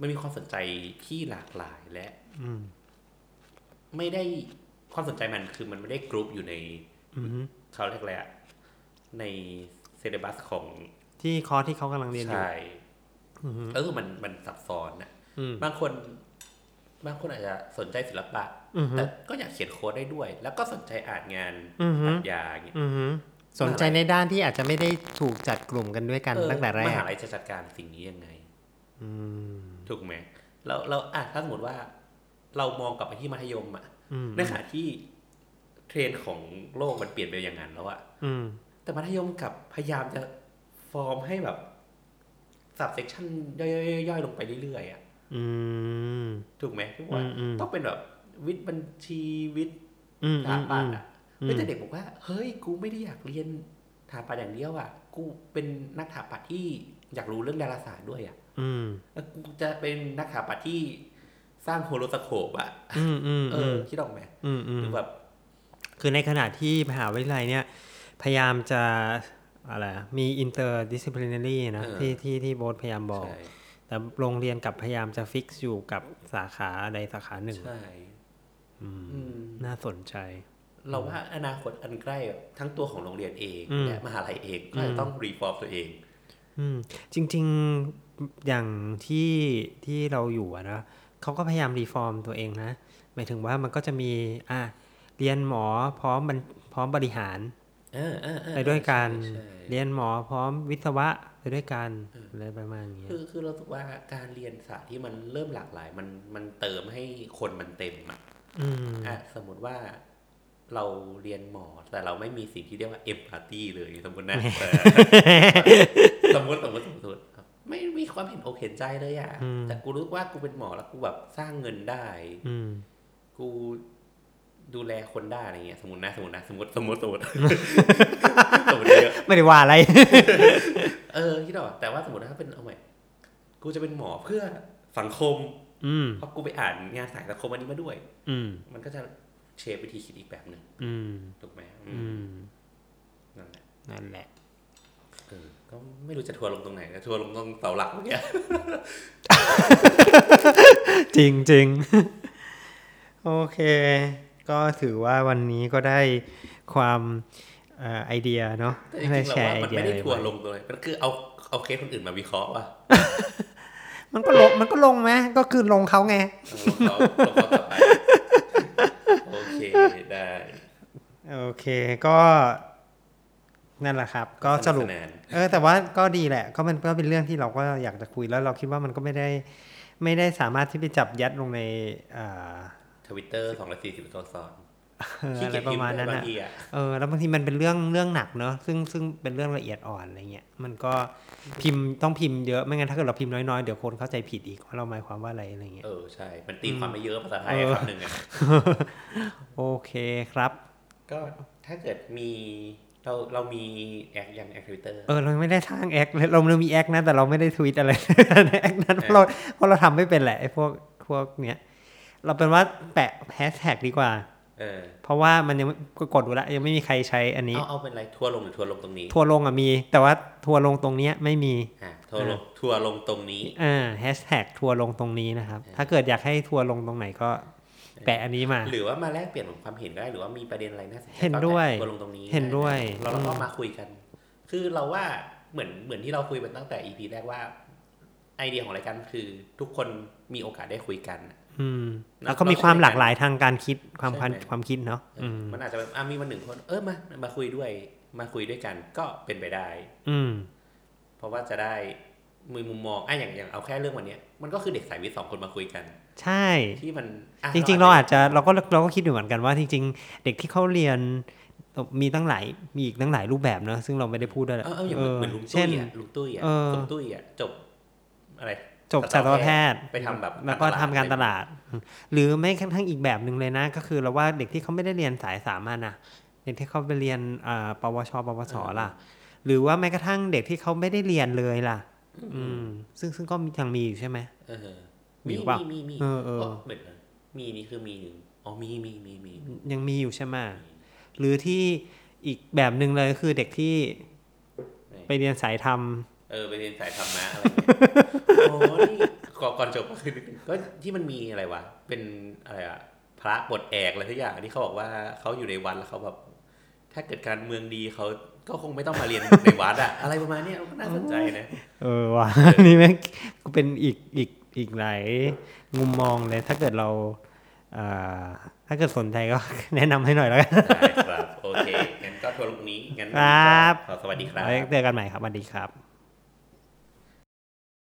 มันมีความสนใจที่หลากหลายและอืมไม่ได้ความสนใจมันคือมันไม่ได้กรุ๊ปอยู่ในอืมเขาเรียกอะไรอะใน syllabus ของที่คอร์สที่เขากำลังเรียนอยู่ชายอืมเออมันมันซับซ้อนอะอืมบางคน บางคนอาจจะสนใจศิลปะอืม แต่ก็อยากเขียนโค้ดได้ด้วย แล้วก็สนใจอ่านงานอืมปรัชญาอย่างเงี้ยอืมสนใจในด้านที่อาจจะไม่ได้ถูกจัดกลุ่มกันด้วยกันเออตั้งแต่แรมกหาลัยจะจัดการสิ่งนี้ยังไงอืมถูกไหมแล้วเราอะถ้าสมมติว่า เรามองกลับไปที่มัธยมอะอืมในขณะที่เทรนด์ของโลกมันเปลี่ยนไปอย่างนั้นแล้วอะอืมแต่มัธยมกลับพยายามจะฟอร์มให้แบบ subsection ย่อยๆๆลงไปเรื่อยๆอะอืมถูกไหมที่ว่าอืมอืมต้องเป็นแบบ วิทย์บัญชีวิทย์อืมสถาปัตย์อะอืมเฮ้ยแต่เด็กบอกว่า เฮ้ย กูไม่ได้อยากเรียนสถาปัตย์อย่างเดียวอะกูเป็นนักสถาปัตย์ที่อยากรู้เรื่องดาราศาสตร์ด้วยอะอืมแล้วกูจะเป็นนักสถาปัตย์ที่สร้าง horoscope อะอืมอืมเออือมคิดออกไหมอืมอืหมรือแบบ คือในขณะที่มหาวิทยาลัยเนี่ย พยายามจะอะไรอะมี interdisciplinary นะเออที่ที่ที่โบทพยายามบอกใช่แต่โรงเรียนกลับพยายามจะ fix อยู่กับสาขาใดสาขาหนึ่งใช่อืมอืม น่าสนใจ เราว่าอนาคตอันใกล้อะทั้งตัวของโรงเรียนเองอืมและมหาลัยเองก็จะต้อง reform ตัวเองอืมจริง ๆอย่างที่ที่เราอยู่อะนะเขาก็พยายาม reform ตัวเองนะหมายถึงว่ามันก็จะมีอะเรียนหมอพร้อมมันพร้อมบริหารเออเออเออไปด้วยกันใช่ใช่เรียนหมอพร้อมวิศวะไปด้วยกันอะไรประมาณนี้คือคือเราสึกว่าการเรียนศาสตร์ที่มันเริ่มหลากหลาย มันมันเติมให้คนมันเต็มอะ อืมอะสมมติว่าเราเรียนหมอแต่เราไม่มีสิ่งที่เรียกว่า empathy เลยสมมตินะเออสมมติสมมติสมมติครับไม่มีความเห็นอกเห็นใจเลยอะแต่กูรู้ว่ากูเป็นหมอแล้วกูแบบสร้างเงินได้ อืมกูดูแลคนได้อะไรเงี้ยสมมตินะสมมตินะสมมติสมมติสมมติสมมติเยอะไม่ได้ว่าอะไร เออคิดออกแต่ว่าสมมติถ้าเป็นเอาใหม่กูจะเป็นหมอเพื่อสังคมอืม เพราะกูไปอ่านงานสายสังคมอันนี้มาด้วย อืมมันก็จะเชฟวิธีคิดอีกแบบหนึ่งอืมถูกไหมอือืมมนั่นแหละนั่นแหละเออก็ไม่รู้จะทัวร์ลงตรงไหนนะทัวร์ลงตรงเสาหลักเมื่อกี้จริงจริงโอเค ก็ถือว่าวันนี้ก็ได้ความเอ่อไอเดียเนาะแต่จริงๆเราแชร์ว่าไอเดียมันไม่ได้อะไรทัวร์ไว้ลงตัวเลยมันคือเอาเอาเคสคนอื่นมาวิเคราะห์ว่ะ มันก็ลงมันก็ลงไหมก็คือลงเขาไงเอาลงเขาลงเขาต่อไปโอเคได้โอเคก็นั่นแหละครับ ก็สรุปนุกนานเออแต่ว่าก็ดีแหละ ก็มันก็เป็นเรื่องที่เราก็อยากจะคุยแล้วเราคิดว่ามันก็ไม่ได้ไม่ได้สามารถที่ไปจับยัดลงในอ่าทวิตเตอร์สองร้อยสี่สิบตัวสอนเออขี้อะไรเกียจปพิระมพ์มาณนั้นบางอะทีอะเออแล้วบางทีมันเป็นเรื่องเรื่องหนักเนอะซึ่งซึ่งเป็นเรื่องละเอียดอ่อนอะไรเงี้ยมันก็พิมพ์ต้องพิมพ์เยอะไม่งั้นถ้าเกิดเราพิมพ์น้อยๆเดี๋ยวคนเข้าใจผิดอีกว่าเราหมายความว่าอะไรอะไรเงี้ยเออใช่มันตีความไม่เยอะภาษาไทยเออคำหนึ่งอะโอเคครับ ก็ถ้าเกิดมีเราเรามีแอคยังแอคทวิตเตอร์เออเราไม่ได้สร้างแอคเลยเราเรามีแอคนะแต่เราไม่ได้ทวิตอะไรในแอคนั้นเพราะเราเพราะเราทำไม่เป็นแหละไอ้พวกพวกเนี้ยเราเป็นว่าแปะแฮชแท็กดีกว่า เออเพราะว่ามันยังไม่ก็กดดูแล้วยังไม่มีใครใช้อันนี้ เอาเอาเป็นไรทัวร์ลงหรือทัวร์ลงตรงนี้ ทัวร์ลงอะมี แต่ว่าทัวร์ลงตรงเนี้ยไม่มีอะทัวร์ลงทัวร์ลงตรงนี้อ่าแฮชแท็กทัวร์ลงตรงนี้นะครับ ถ้าเกิดอยากให้ทัวร์ลงตรงไหนก็แปะอันนี้มา หรือว่ามาแลกเปลี่ยนความเห็นก็ได้หรือว่ามีประเด็นอะไรน่าสนใจเห็นด้วยก็แท็กทัวร์ลงตรงนี้เห็นด้วยเราเราก็มาคุยกัน คือเราว่าเหมือนเหมือนที่เราคุยไปตั้งแต่ EP แรกว่าไอเดียของรายการคือทุกคนมีโอกาสได้คุยกัน อืมเราแล้วก็มีความหลากหลายทางการคิดความใช่ความไหมความคิดเนาะเอออืมมันอาจจะแบบอะมีวันหนึ่งคนเออมามาคุยด้วยมาคุยด้วยกันก็เป็นไปได้ อืม เพราะว่าจะได้มือมุมมองอะอย่างอย่างเอาแค่เรื่องวันเนี้ยมันก็คือเด็กสายวิทย์สองคนมาคุยกัน ใช่ที่มันอะจริง ๆ เราอาจจะเราก็เราก็คิดอยู่เหมือนกันว่าจริง ๆ เด็กที่เขาเรียนมีตั้งหลายมีอีกตั้งหลายรูปแบบเนอะซึ่งเราไม่ได้พูดด้วยแหละเออเอออย่างเหมือนเหมือนลุงเช่ตุ้นยอะลุงตุ้ยอะเออคุณตุ้ยอะจบอะไร จบสัตวแพทย์ไปทำแบบแล้วก็ทำการตลาด หรือไม่กระทั่งอีกแบบหนึ่งเลยนะ ก็คือเราว่าเด็กที่เขาไม่ได้เรียนสายสามัญนะเด็กที่เขาไปเรียนอ่าปวช ปวสล่ะ หรือว่าแม้กระทั่งเด็กที่เขาไม่ได้เรียนเลยล่ะ อืม ซึ่งซึ่งก็มียังมีอยู่ใช่ไหมเออมีมีเปล่ามีมีเออเออก็เหมือนกันมีนี่คือมีหนึ่งอ๋อมีมีมีมียังมีอยู่ใช่ไหมหรือที่อีกแบบหนึ่งเลยก็คือเด็กที่ไปเรียนสายธรรม เออไปเรียนสายธรรมะอะไรอย่างเงี้ยโอ้นี่ก่อนก่อนจบก็คือก็ที่มันมีอะไรวะ เป็นอะไรอะพระบทแอกอะไรทุกอย่างที่เขาบอกว่าเขาอยู่ในวัดแล้วเขาแบบถ้าเกิดการเมืองดีเขาก็คงไม่ต้องมาเรียนในวัดอะอะไรประมาณเนี้ยก็น่าสนใจนะเออว่ะนี่แม่งก็เป็นอีกอีกอีกหลายมุมมองเลยถ้าเกิดเราอ่าถ้าเกิดสนใจก็แนะนำให้หน่อยแล้วกันได้ครับ โอเคงั้นก็ทัวร์ลงนี้งั้นครับขอสวัสดีครับไว้เจอกันใหม่ครับสวัสดีครับ